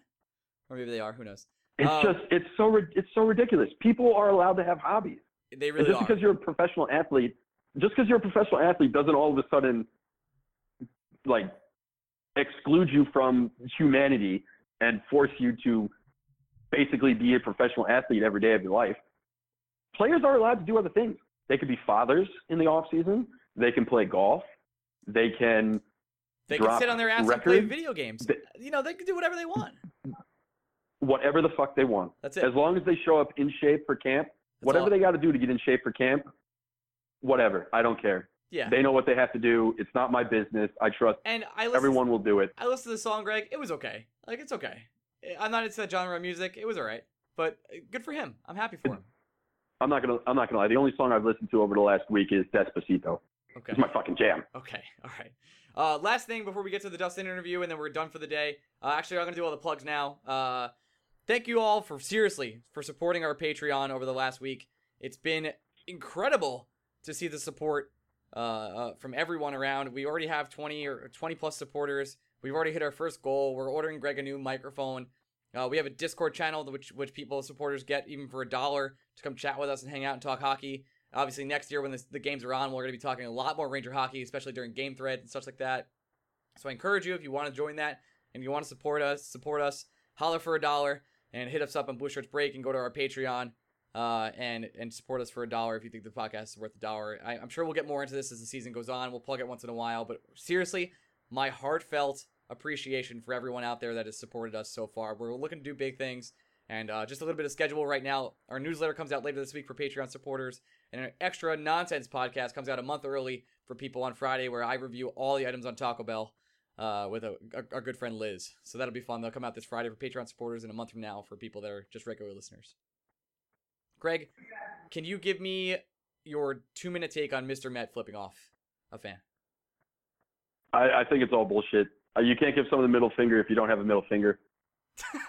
Or maybe they are. Who knows? It's Um, just it's so, it's so ridiculous. People are allowed to have hobbies. They And really just are. because you're a professional athlete, just because you're a professional athlete doesn't all of a sudden like exclude you from humanity and force you to basically be a professional athlete every day of your life. Players are allowed to do other things. They could be fathers in the off season. They can play golf. They can They can sit on their ass and play video games. They- you know, they can do whatever they want. whatever the fuck they want. That's it. As long as they show up in shape for camp, whatever all. they got to do to get in shape for camp, whatever. I don't care. Yeah. They know what they have to do. It's not my business. I trust and I listen, everyone will do it. I listened to the song, Greg. It was okay. Like it's okay. I'm not into that genre of music. It was alright, but uh, good for him. I'm happy for him. I'm not gonna. I'm not gonna lie. The only song I've listened to over the last week is Despacito. Okay. It's my fucking jam. Okay, all right. Uh, last thing before we get to the Dustin interview, and then we're done for the day. Uh, actually, I'm gonna do all the plugs now. Uh, thank you all for seriously for supporting our Patreon over the last week. It's been incredible to see the support uh, uh, from everyone around. We already have 20 or 20 plus supporters. We've already hit our first goal. We're ordering Greg a new microphone. Uh, we have a Discord channel which which people supporters get even for a dollar to come chat with us and hang out and talk hockey. Obviously, next year when this, the games are on, we're going to be talking a lot more Ranger hockey, especially during game thread and such like that. So I encourage you if you want to join that and you want to support us, support us, holler for a dollar and hit us up on Blue Shirts Break and go to our Patreon uh, and and support us for a dollar if you think the podcast is worth a dollar. I, I'm sure we'll get more into this as the season goes on. We'll plug it once in a while, but seriously, my heartfelt appreciation for everyone out there that has supported us so far. We're looking to do big things. And uh, just a little bit of schedule right now. Our newsletter comes out later this week for Patreon supporters, and an extra nonsense podcast comes out a month early for people on Friday, where I review all the items on Taco Bell uh, with a, our, good friend Liz. So that'll be fun. They'll come out this Friday for Patreon supporters, and a month from now for people that are just regular listeners. Greg, can you give me your two minute take on Mr. Met flipping off a fan? I, I think it's all bullshit. Uh, you can't give someone the middle finger if you don't have a middle finger.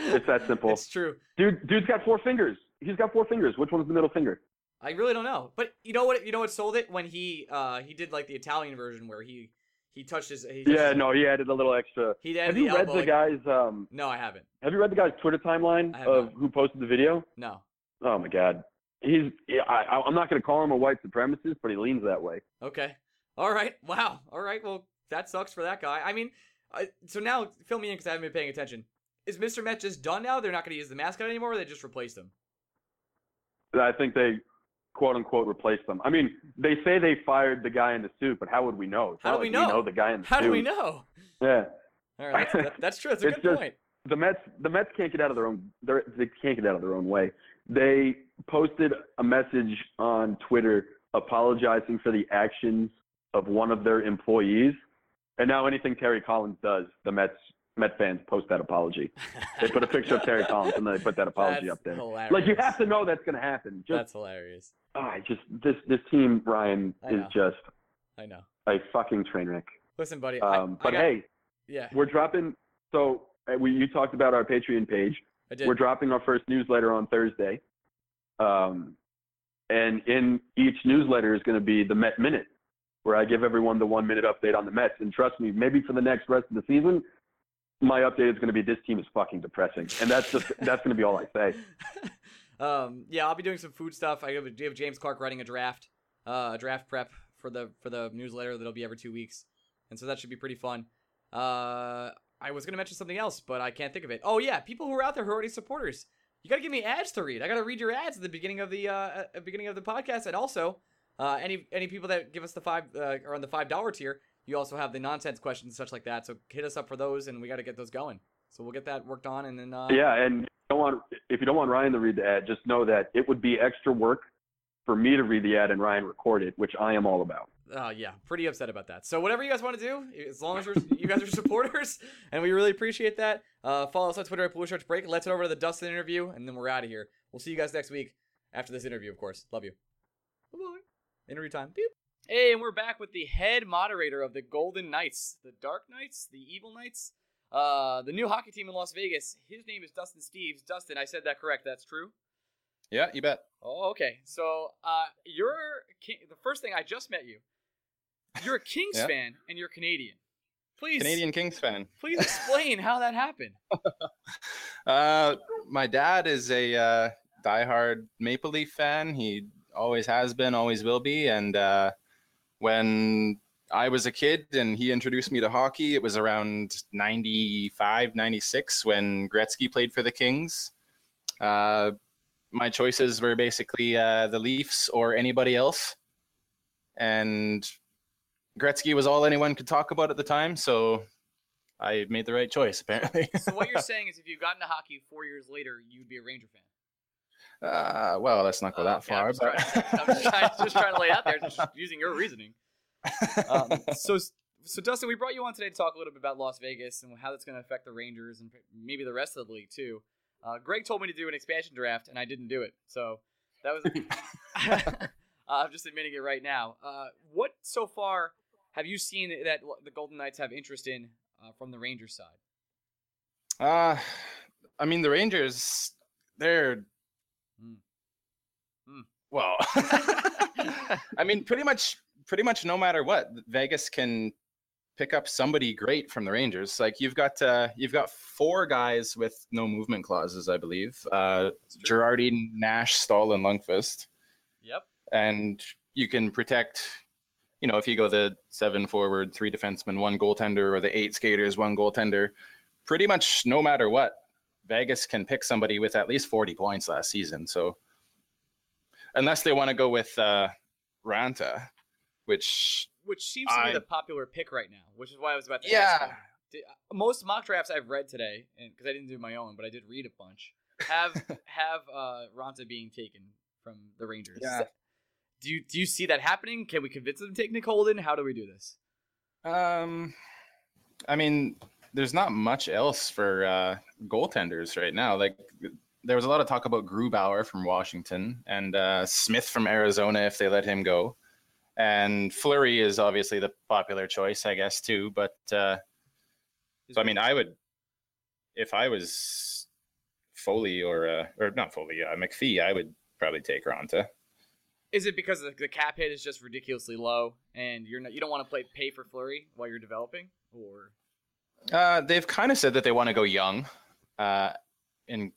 It's that simple. It's true. Dude, dude's got four fingers. He's got four fingers. Which one's the middle finger? I really don't know. But you know what? You know what sold it when he uh he did like the Italian version where he he touched his. He Yeah, no, he added a little extra. He added Have the you read the guy's um? No, I haven't. Have you read the guy's Twitter timeline of not. who posted the video? No. Oh my god, he's. Yeah, I, I'm not going to call him a white supremacist, but he leans that way. Okay. All right. Wow. All right. Well, that sucks for that guy. I mean, I, so now fill me in because I haven't been paying attention. Is Mr. Met just done now? They're not going to use the mascot anymore, or they just replaced him? I think they quote unquote replaced them. I mean, they say they fired the guy in the suit, but how would we know? It's How do we like know? know the guy in the How suit. How do we know? Yeah, All right. That's, that, that's true. That's a It's good just- point. the Mets. The Mets can't get out of their own. They can't get out of their own way. They posted a message on Twitter apologizing for the actions of one of their employees, and now anything Terry Collins does, the Mets Met fans post that apology. They put a picture of Terry Collins and then they put that apology That's up there. hilarious. Like you have to know that's going to happen. Just That's hilarious. I just this this team, Ryan, is just I know. a fucking train wreck. Listen, buddy. Um, I, but I got, hey, yeah, we're dropping. So uh, we you talked about our Patreon page. I did. We're dropping our first newsletter on Thursday, um, and in each newsletter is going to be the Met Minute, where I give everyone the one minute update on the Mets. And trust me, maybe for the next rest of the season, my update is going to be this team is fucking depressing, and that's just that's going to be all I say. um, yeah, I'll be doing some food stuff. I have, do have James Clark writing a draft, uh, a draft prep for the for the newsletter that'll be every two weeks, and so that should be pretty fun. Uh, I was gonna mention something else, but I can't think of it. Oh yeah, people who are out there who are already supporters, you gotta give me ads to read. I gotta read your ads at the beginning of the uh, the beginning of the podcast, and also uh, any any people that give us the five uh, or on the five dollar tier, You also have the nonsense questions and such like that. So hit us up for those, and we got to get those going. So we'll get that worked on, and then uh, Yeah, and you don't want if you don't want Ryan to read the ad, just know that it would be extra work for me to read the ad and Ryan record it, which I am all about. Uh, yeah, pretty upset about that. So whatever you guys want to do, as long as you're, you guys are supporters, and we really appreciate that. Uh, follow us on Twitter at Blue Shirts Break. Let's head over to the Dustin interview, and then we're out of here. We'll see you guys next week after this interview, of course. Love you. Bye. Interview time. Beep. Hey, and we're back with the head moderator of the Golden Knights, the Dark Knights, the Evil Knights, uh, the new hockey team in Las Vegas. His name is Dustin Steves. Dustin, I said that correct. That's true. Yeah, you bet. Oh, okay. So, uh, you're King- the first thing I just met you. You're a Kings Yeah. fan and you're Canadian. Please, Canadian Kings fan. please explain how that happened. Uh, my dad is a uh, diehard Maple Leaf fan. He always has been, always will be. And uh, when I was a kid and he introduced me to hockey, it was around 95, 96 when Gretzky played for the Kings. Uh, my choices were basically uh, the Leafs or anybody else. And Gretzky was all anyone could talk about at the time. So I made the right choice, apparently. So what you're saying is, if you got into hockey four years later, you'd be a Ranger fan. Uh, well, let's not go that Okay, I'm far. just, But trying, I'm just, trying, just trying to lay it out there, just using your reasoning. Um, so, so Dustin, we brought you on today to talk a little bit about Las Vegas and how that's going to affect the Rangers and maybe the rest of the league too. Uh, Greg told me to do an expansion draft, and I didn't do it. So that was. I'm just admitting it right now. Uh, what so far have you seen that the Golden Knights have interest in uh, from the Rangers side? uh, I mean, the Rangers, they're. Well. I mean, pretty much, pretty much, no matter what, Vegas can pick up somebody great from the Rangers. Like you've got, uh, you've got four guys with no movement clauses, I believe. Uh, Girardi, Nash, Staal, and Lundqvist. Yep. and you can protect you know if you go the seven forward three defensemen one goaltender or the eight skaters one goaltender pretty much no matter what vegas can pick somebody with at least 40 points last season so unless they want to go with uh Raanta which Which seems to be the popular pick right now, which is why I was about to ask yeah you. Most mock drafts I've read today, and because I didn't do my own, but I did read a bunch, have have uh, Raanta being taken from the Rangers. Yeah. Do you do you see that happening? Can we convince them to take Nick Holden? How do we do this? um i mean there's not much else for uh goaltenders right now like there was a lot of talk about grubauer from washington and uh smith from arizona if they let him go. And fleury is obviously the popular choice i guess too but uh so i mean i would if i was foley or uh or not foley uh mcphee i would probably take Raanta. Is it because the, the cap hit is just ridiculously low, and you're not you don't want to play pay for Fleury while you're developing, or? Uh, they've kind of said that they want to go young, uh, in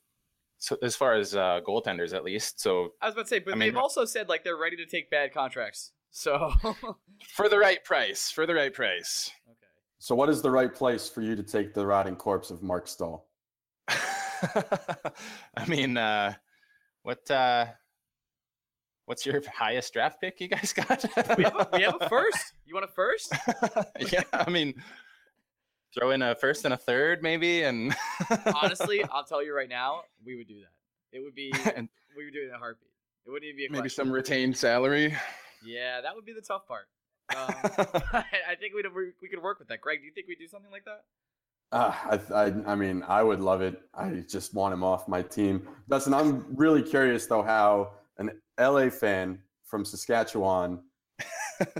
so as far as uh, goaltenders at least. So I was about to say, but I they've also said like they're ready to take bad contracts. So for the right price, for the right price. okay. So, what is the right place for you to take the rotting corpse of Marc Staal? I mean, uh, what uh, what's your highest draft pick you guys got? We have a, we have a first. You want a first? yeah, I mean, throw in a first and a third maybe, and Honestly, I'll tell you right now, we would do that. It would be and we would do it in a heartbeat. It wouldn't even be a maybe question. some retained salary. Yeah, that would be the tough part. Um, I think we'd we could work with that. Greg, do you think we'd do something like that? Uh, I, I, I mean, I would love it. I just want him off my team. Dustin, I'm really curious though how an LA fan from Saskatchewan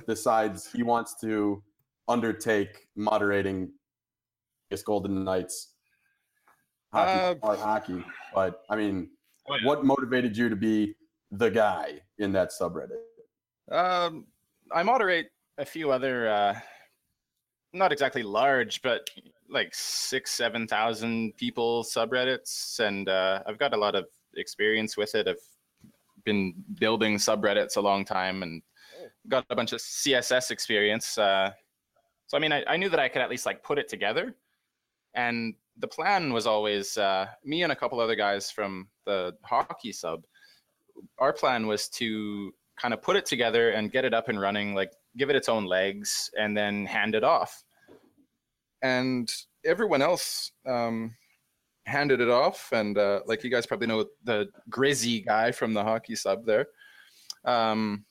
decides he wants to undertake moderating his Golden Knights hockey, Uh, hockey. But I mean, what motivated you to be the guy in that subreddit? Um, I moderate a few other, uh, not exactly large, but like six, seven thousand people subreddits, and uh, I've got a lot of experience with it. I've been building subreddits a long time, and got a bunch of CSS experience. Uh, so I mean, I, I knew that I could at least like put it together, and the plan was always uh, me and a couple other guys from the hockey sub. Our plan was to kind of put it together and get it up and running like give it its own legs, and then hand it off. And everyone else um, handed it off, and uh, like you guys probably know, the Grizzy guy from the hockey sub there. Um,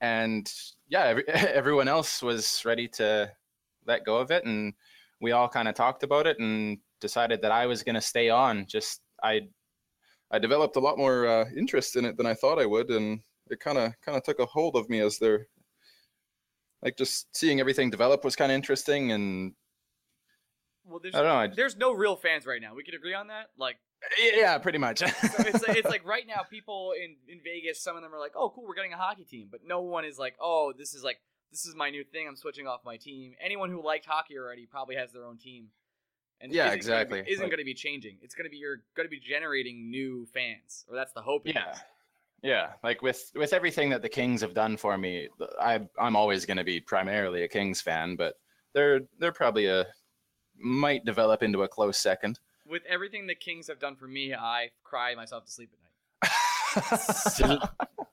and yeah, every, everyone else was ready to let go of it, and we all kind of talked about it and decided that I was going to stay on. Just I, I developed a lot more uh, interest in it than I thought I would, and it kind of kind of took a hold of me as they're like just seeing everything develop was kind of interesting and Well, there's I don't know. I, there's no real fans right now. We can agree on that. Like, yeah, pretty much. so it's like, it's like right now, people in in Vegas, some of them are like, "Oh, cool, we're getting a hockey team," but no one is like, "Oh, this is like this is my new thing. I'm switching off my team." Anyone who liked hockey already probably has their own team. And Yeah, isn't gonna be- exactly. isn't Like- going to be changing. It's going to be you're going to be generating new fans, or that's the hope. yeah, least. yeah. Like with with everything that the Kings have done for me, I I'm always going to be primarily a Kings fan, but they're they're probably a might develop into a close second. With everything the Kings have done for me, I cry myself to sleep at night.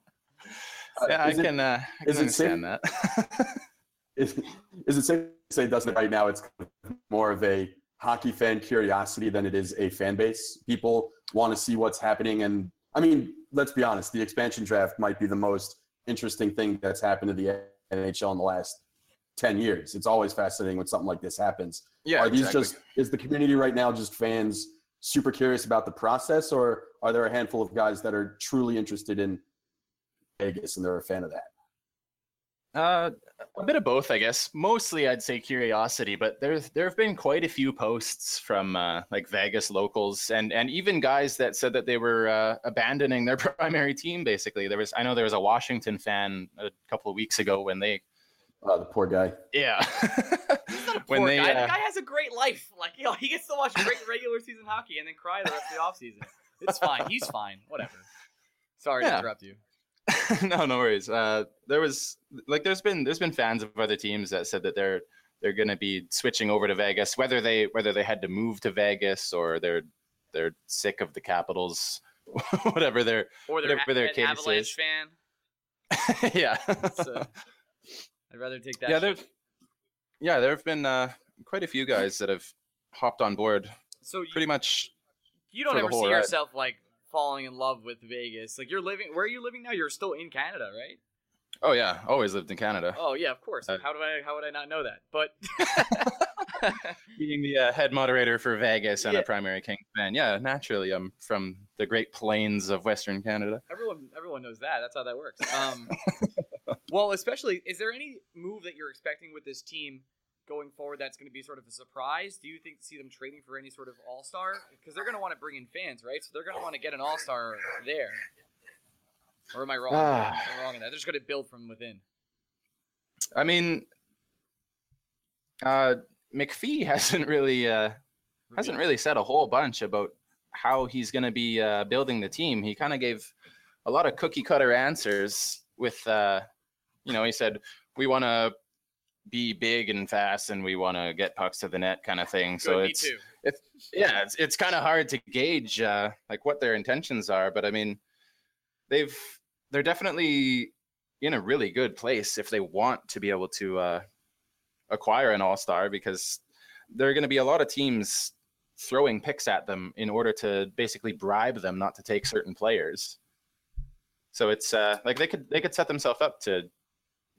yeah, I it- can uh, I can is it safe- understand that. is, is it safe to say, Dustin, right now it's more of a hockey fan curiosity than it is a fan base? People want to see what's happening. And I mean, let's be honest, the expansion draft might be the most interesting thing that's happened to the NHL in the last 10 years. It's always fascinating when something like this happens. yeah, are these exactly. just, is the community right now just fans super curious about the process, or are there a handful of guys that are truly interested in Vegas and they're a fan of that? Uh, a bit of both, I guess. Mostly, I'd say curiosity, but there's there have been quite a few posts from uh, like Vegas locals and and even guys that said that they were uh, abandoning their primary team. Basically, there was I know there was a Washington fan a couple of weeks ago when they Uh, the poor guy. yeah He's not a when they guy. uh, The guy has a great life. Like, you know, he gets to watch great regular season hockey and then cry the rest of the offseason. It's fine. He's fine. Whatever. Sorry to interrupt you. no, no worries. Uh, there was like there's been there's been fans of other teams that said that they're they're going to be switching over to Vegas, whether they whether they had to move to Vegas or they're they're sick of the Capitals, whatever they're Or they're Whatever their an case Avalanche is. fan. yeah. So, I'd rather take that. yeah, there yeah there have been uh, quite a few guys that have hopped on board So you, pretty much. you don't ever see ride. yourself like falling in love with Vegas. Like you're living. Where are you living now? You're still in Canada, right? Oh yeah, always lived in Canada. Oh yeah, of course. Uh, how do I? How would I not know that? But Being the uh, head moderator for Vegas and Yeah. a primary Kings fan, yeah, naturally I'm from the Great Plains of Western Canada. everyone, everyone knows that. That's how that works. Um, well, especially, is there any move that you're expecting with this team going forward that's going to be sort of a surprise? Do you think see them trading for any sort of all star? Because they're going to want to bring in fans, right? So they're going to want to get an all star there. Or am I wrong? Ah. am I wrong in that? They're just going to build from within. I mean, uh, McPhee hasn't really uh, hasn't really said a whole bunch about how he's going to be uh, building the team. He kind of gave a lot of cookie cutter answers. With uh, you know, he said we want to be big and fast, and we want to get pucks to the net, kind of thing. Good, so me it's yeah, it's it's kind of hard to gauge uh, like what their intentions are, but I mean, they've they're definitely in a really good place if they want to be able to uh, acquire an all star because there are going to be a lot of teams throwing picks at them in order to basically bribe them not to take certain players. So it's uh, like they could they could set themselves up to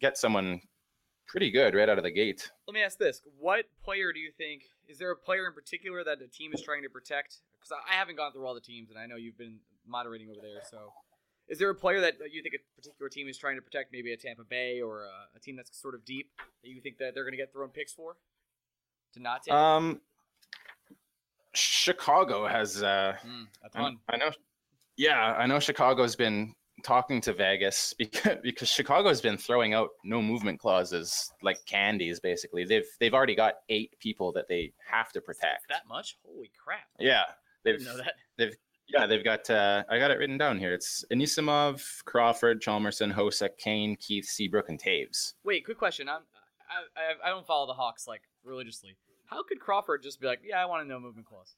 get someone pretty good right out of the gate. Let me ask this: What player do you think? Is there a player in particular that the team is trying to protect? Because I haven't gone through all the teams, and I know you've been moderating over there. So, is there a player that you think a particular team is trying to protect? Maybe a Tampa Bay or a, a team that's sort of deep that you think that they're going to get thrown picks for to not take? Um, Chicago has uh, Mm, a I, ton. I know. Yeah, I know Chicago's been talking to Vegas because because Chicago's been throwing out no movement clauses like candies. Basically, they've they've already got eight people that they have to protect. That much? Holy crap! Yeah, they've didn't know that. yeah they've got. Uh, I got it written down here. It's Anisimov, Crawford, Hjalmarsson, Hossa, Kane, Keith, Seabrook, and Toews. Wait, quick question. I'm, I, I I don't follow the Hawks like religiously. How could Crawford just be like, "Yeah, I want a no movement clause"?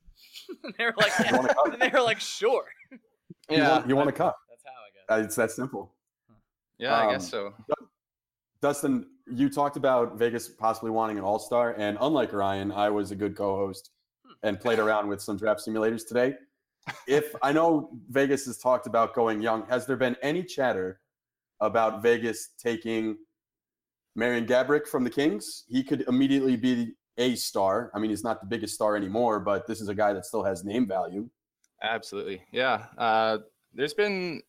and they're like, You want a cup? and they're like, "Sure." You want, you want a cup? It's that simple. yeah, I Um, guess so. Dustin, you talked about Vegas possibly wanting an All Star, and unlike Ryan, I was a good co-host and played around with some draft simulators today. If I know Vegas has talked about going young, has there been any chatter about Vegas taking Marian Gaborik from the Kings? He could immediately be a star. I mean, he's not the biggest star anymore, but this is a guy that still has name value. Absolutely, yeah. Uh, there's been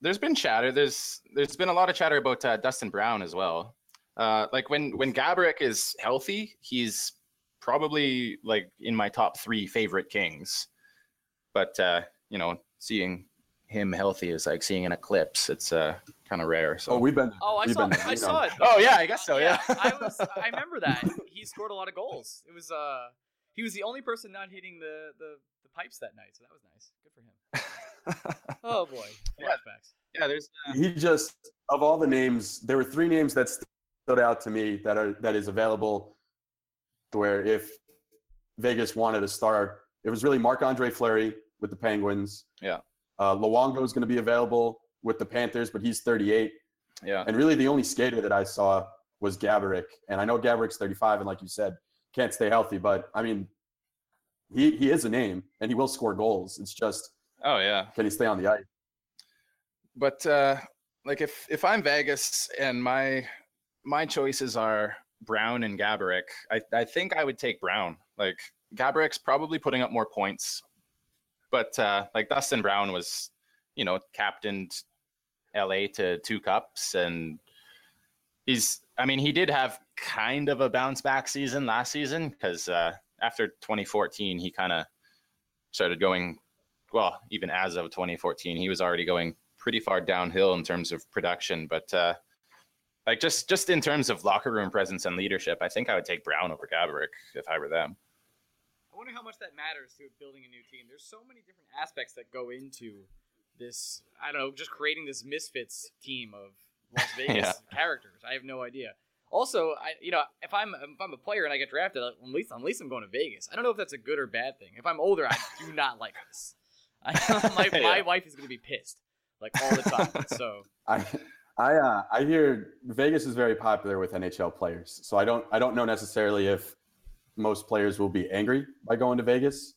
there's been chatter. There's there's been a lot of chatter about uh, Dustin Brown as well. Uh, like when when Gaborik is healthy, he's probably like in my top three favorite Kings. But uh, you know, seeing him healthy is like seeing an eclipse. It's uh, kind of rare. So Oh, we've been. Oh, I saw. been I saw it. Oh yeah, I guess so. Yeah. I was. I remember that he scored a lot of goals. It was. Uh, he was the only person not hitting the the, the pipes that night, so that was nice. Good for him. Oh boy, Yeah. flashbacks. yeah, there's uh, he just of all the names there were three names that stood out to me that are that is available where if vegas wanted a star it was really marc andre fleury with the penguins Yeah. uh Luongo is going to be available with the panthers but he's 38 yeah. and really the only skater that i saw was gaborik and i know gaborik's 35 and like you said can't stay healthy but i mean he he is a name and he will score goals. It's just Oh yeah. can he stay on the ice? But uh like if if i'm vegas and my my choices are brown and gaborik i i think i would take brown. Like gaborik's probably putting up more points but uh like dustin brown was you know captained la to two cups and he's i mean he did have kind of a bounce back season last season because uh after 2014 he kind of started going well even as of 2014 he was already going pretty far downhill in terms of production. But uh, like just just in terms of locker room presence and leadership, I think I would take Brown over Gaborik if I were them. I wonder how much that matters to building a new team. There's so many different aspects that go into this. I don't know, just creating this misfits team of Las Vegas Yeah. characters. I have no idea. Also, I you know if I'm if I'm a player and I get drafted, at least at least I'm going to Vegas. I don't know if that's a good or bad thing. If I'm older, I do not like this. I, my my Yeah. wife is going to be pissed like all the time. So I I uh, I hear Vegas is very popular with NHL players, so I don't I don't know necessarily if most players will be angry by going to Vegas.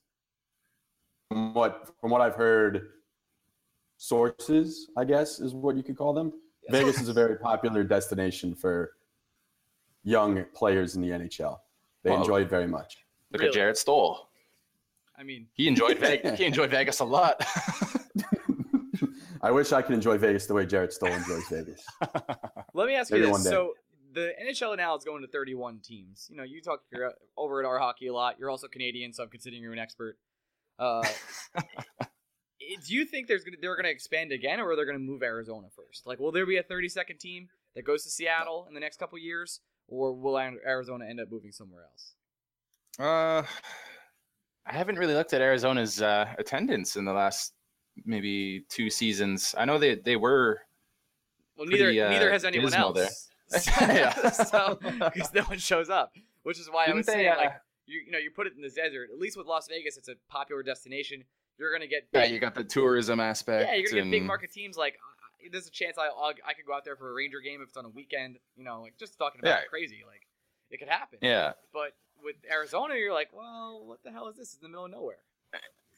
From what from what I've heard, sources I guess is what you could call them. Vegas is a very popular destination for young players in the NHL. They Well- enjoy it very much. Look Really? at Jarret Stoll. I mean, He enjoyed Vegas. he enjoyed Vegas a lot. I wish I could enjoy Vegas the way Jarret Stoll enjoys Vegas. Let me ask you this. So the NHL now is going to 31 teams. You know, you talk you're over at our hockey a lot. You're also Canadian, so I'm considering you're an expert. Uh, do you think there's gonna they're gonna expand again, or are they gonna move Arizona first? Like, will there be a 30 second team that goes to Seattle in the next couple years, or will Arizona end up moving somewhere else? uh, I haven't really looked at Arizona's uh, attendance in the last maybe two seasons. I know they they were Well, neither Pretty, uh, neither has anyone else. Yeah. so because no one shows up, which is why I Didn't was they, saying like uh, you you know you put it in the desert. At least with Las Vegas, it's a popular destination. You're gonna get yeah. You got the tourism aspect. yeah, you're gonna get big market teams. Like there's a chance I I'll, I could go out there for a Ranger game if it's on a weekend. You know, like just talking about Yeah. it crazy. Like it could happen. Yeah, But with Arizona, you're like, well, what the hell is this? It's in the middle of nowhere.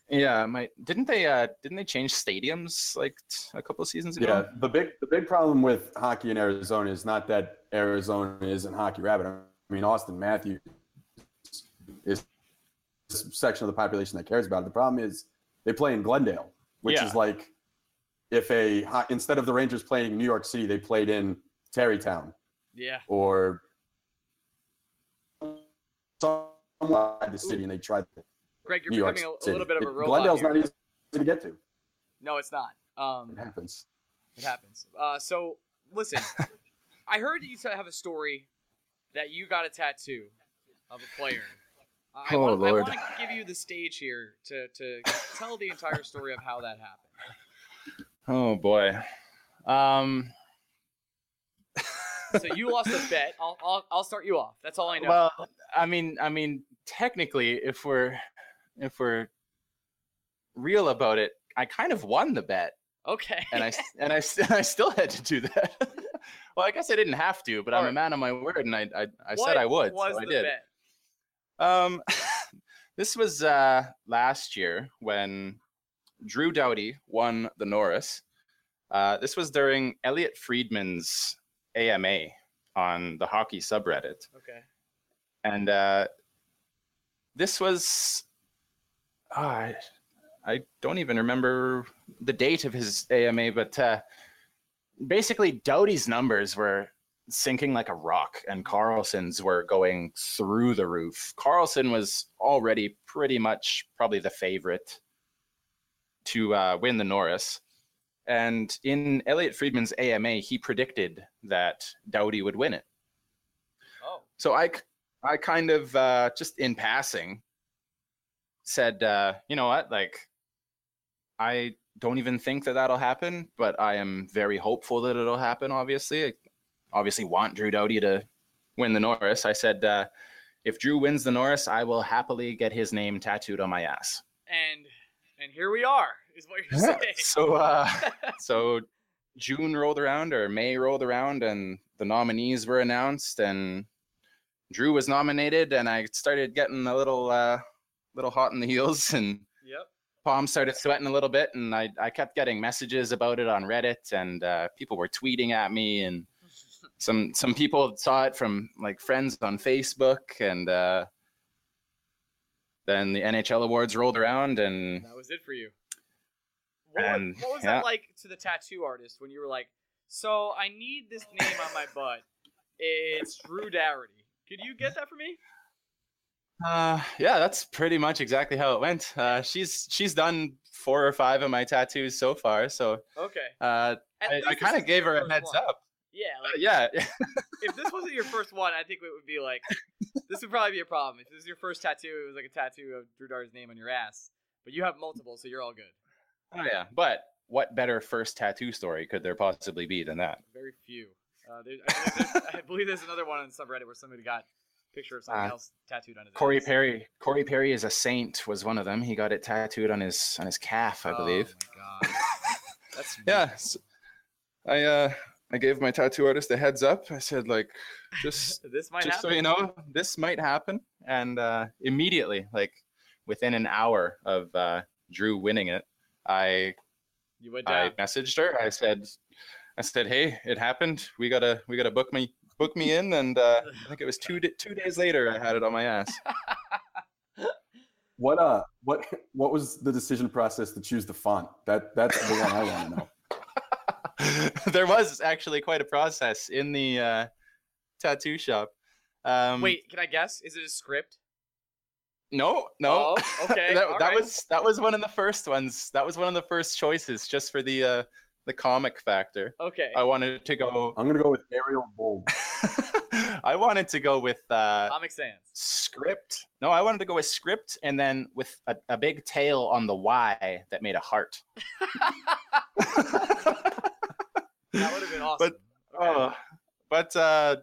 yeah. My didn't they uh didn't they change stadiums like t- a couple of seasons ago? Yeah, the big the big problem with hockey in Arizona is not that Arizona isn't hockey rabid. I mean, Auston Matthews is a section of the population that cares about it. The problem is they play in Glendale, which Yeah. is like if a instead of the Rangers playing New York City, they played in Tarrytown Yeah. or somewhere in the city, and they tried Greg, you're New York becoming a, a City. little bit of a robot. Glendale's here. not easy to get to. No, it's not. Um, It happens. It happens. Uh, so listen, I heard you have a story that you got a tattoo of a player. I, Oh, I want to give you the stage here to, to tell the entire story of how that happened. Oh boy. Um. So you lost a bet. I'll, I'll, I'll start you off. That's all I know. Well, I mean, I mean, technically, if we're if we're real about it, I kind of won the bet, okay. and I and I, I still had to do that. well, I guess I didn't have to, but I'm a man of my word, and I I, I What said I would, Was so I did. bet? Um, this was uh, last year when Drew Doughty won the Norris. Uh, this was during Elliotte Friedman's AMA on the hockey subreddit, Okay. and uh, this was ah, I, I don't even remember the date of his AMA, but uh, basically Doughty's numbers were sinking like a rock, and Carlson's were going through the roof. Carlson was already pretty much probably the favorite to uh, win the Norris. And in Elliotte Friedman's AMA, he predicted that Doughty would win it. Oh. So I, I kind of uh, just in passing said, uh, you know what, like, I don't even think that that'll happen, but I am very hopeful that it'll happen. Obviously, I obviously want Drew Doughty to win the Norris. I said, uh, if Drew wins the Norris, I will happily get his name tattooed on my ass. And and here we are, is what you're saying. So, uh, so June rolled around or May rolled around, and the nominees were announced, and Drew was nominated, and I started getting a little, uh, little hot in the heels, and yep. palms started sweating a little bit, and I, I kept getting messages about it on Reddit, and uh, people were tweeting at me, and some some people saw it from like friends on Facebook, and uh, then the NHL awards rolled around, and That was it for you. What, And, what was yeah. that like to the tattoo artist when you were like, so I need this name on my butt. It's Drew Doughty. Could you get that for me? Uh, yeah, that's pretty much exactly how it went. Uh, she's she's done four or five of my tattoos so far, so Okay. uh, I, I kind of gave her a heads one. up. Yeah, Uh, yeah, if this wasn't your first one, I think it would be like this would probably be a problem. If this is your first tattoo, it was like a tattoo of Drew Doughty's name on your ass. But you have multiple, so you're all good. oh yeah. But what better first tattoo story could there possibly be than that? Very few. Uh, there's, I, believe there's, I believe there's another one on subreddit where somebody got a picture of something Uh, else tattooed on his Corey ass. Perry. Corey Perry is a saint was one of them. He got it tattooed on his on his calf, I believe. Oh my god. That's yeah. I uh I gave my tattoo artist a heads up. I said like just This might just happen. so you know, this might happen. And uh, immediately, like within an hour of uh, Drew winning it, I You went I messaged her. I said, I said, hey, it happened. We gotta we gotta book me book me in. And uh, I think it was two two days later, I had it on my ass. What uh what what was the decision process to choose the font? That that's the one I want to know. there was actually quite a process in the uh, tattoo shop. Um, Wait, can I guess? Is it a script? no, no. Oh, okay, that, that right. was that was one of the first ones. That was one of the first choices, just for the uh, the comic factor. Okay. I wanted to go. I'm gonna go with Arial Bold. I wanted to go with uh, Comic Sans. script. No, I wanted to go with script, and then with a, a big tail on the Y that made a heart. That would have been awesome. But uh, but uh,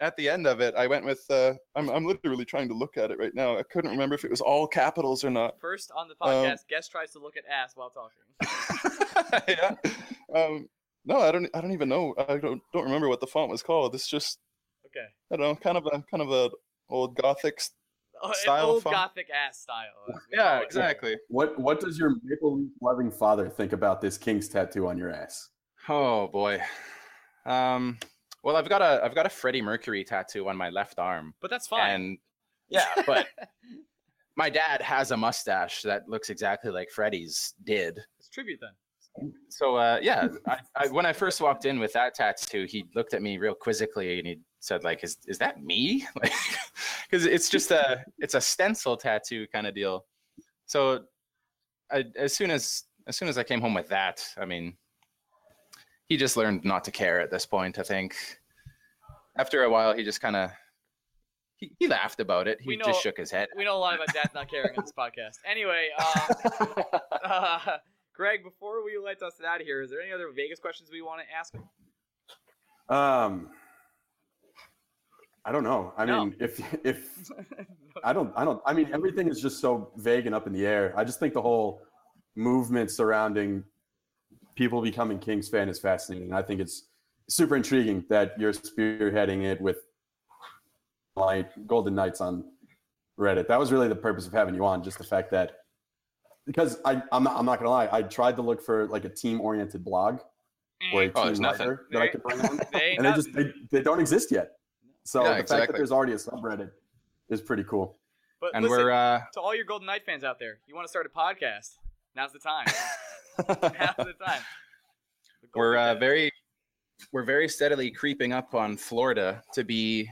at the end of it, I went with. Uh, I'm I'm literally trying to look at it right now. I couldn't remember if it was all capitals or not. First on the um, podcast, guest tries to look at ass while talking. yeah. Um, no, I don't. I don't even know. I don't don't remember what the font was called. It's just Okay. I don't know, kind of a kind of a old gothic. s- Oh, an Style old font. gothic ass style. Yeah, exactly. What what does your Maple Leaf loving father think about this King's tattoo on your ass? Oh boy. Um. Well, I've got a I've got a Freddie Mercury tattoo on my left arm, But that's fine. and yeah, but my dad has a mustache that looks exactly like Freddie's did. it's tribute then. So uh, yeah, I, I, when I first walked in with that tattoo, he looked at me real quizzically and he said like, "Is is that me?" Like, because it's just a it's a stencil tattoo kind of deal. So I, as soon as as soon as I came home with that, I mean, he just learned not to care at this point. I think after a while, he just kind of he, he laughed about it. He know- just shook his head. We know a lot about dads not caring on this podcast. Anyway, um, uh, Greg, before we let Dustin out of here, is there any other Vegas questions we want to ask him? Um, I don't know. I No. mean, if if I don't, I don't. I mean, everything is just so vague and up in the air. I just think the whole movement surrounding people becoming Kings fan is fascinating. I think it's super intriguing that you're spearheading it with like Golden Knights on Reddit. That was really the purpose of having you on, just the fact that because I, I'm not, I'm not gonna lie, I tried to look for like a team oriented blog or a Oh, there's team nothing. writer that I could bring on, They ain't and they just they, they don't exist yet. So Yeah, the fact that there's already a subreddit is pretty cool. But And listen, we're uh, to all your Golden Knight fans out there, you want to start a podcast? Now's the time. Now's the time. We're uh, very we're very steadily creeping up on Florida to be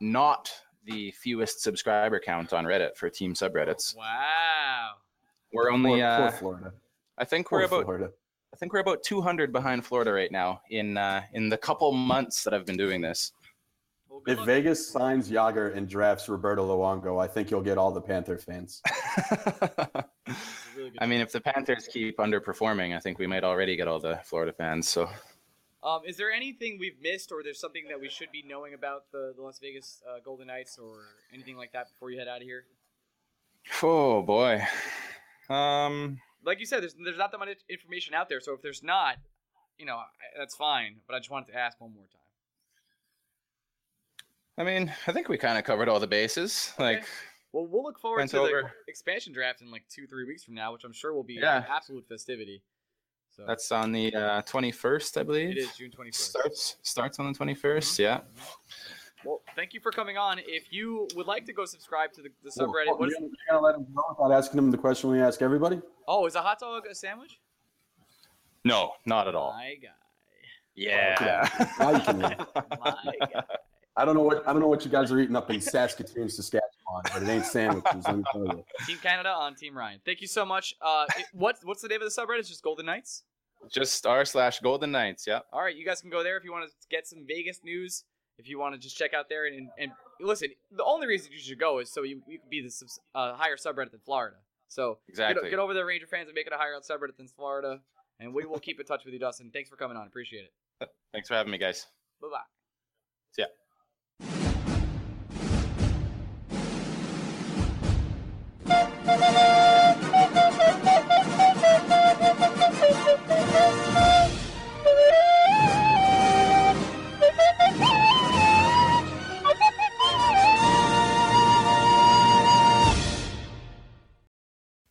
not the fewest subscriber count on Reddit for team subreddits. Wow. We're only Poor, poor uh, Florida. I think Poor we're about Florida. I think we're about 200 behind Florida right now in uh, in the couple months that I've been doing this. Well, If luck. Vegas signs Jagr and drafts Roberto Luongo, I think you'll get all the Panther fans. Really good. I mean, if the Panthers keep underperforming, I think we might already get all the Florida fans. So Um, is there anything we've missed, or there's something that we should be knowing about the, the Las Vegas uh, Golden Knights, or anything like that before you head out of here? Oh boy. Um Like you said, there's there's not that much information out there. So if there's not, you know, that's fine. But I just wanted to ask one more time. I mean, I think we kind of covered all the bases. Like Well, we'll look forward Went to the expansion draft in like two, three weeks from now, which I'm sure will be Yeah. absolute festivity. So that's on the uh, 21st, I believe. it is June 21st. Starts starts on the 21st. Yeah. Well, thank you for coming on. If you would like to go subscribe to the, the Well, subreddit, what is, you're gonna- you're gonna let him go without asking him the question we ask everybody? oh, is a hot dog a sandwich? No, not at all. My guy, Yeah. Now you can leave. my guy. I don't know what I don't know what you guys are eating up in Saskatoon, Saskatchewan, but it ain't sandwiches. Let me tell you. Team Canada on Team Ryan. Thank you so much. Uh, it, what what's the name of the subreddit? It's just Golden Knights. Just r slash Golden Knights. Yeah. All right, you guys can go there if you want to get some Vegas news. If you want to just check out there and, and listen, the only reason you should go is so you, you can be the subs- uh, higher subreddit than Florida. So get, Exactly. get over there, Ranger fans, and make it a higher subreddit than Florida. And we will keep in touch with you, Dustin. Thanks for coming on. Appreciate it. Thanks for having me, guys. Bye bye. See ya.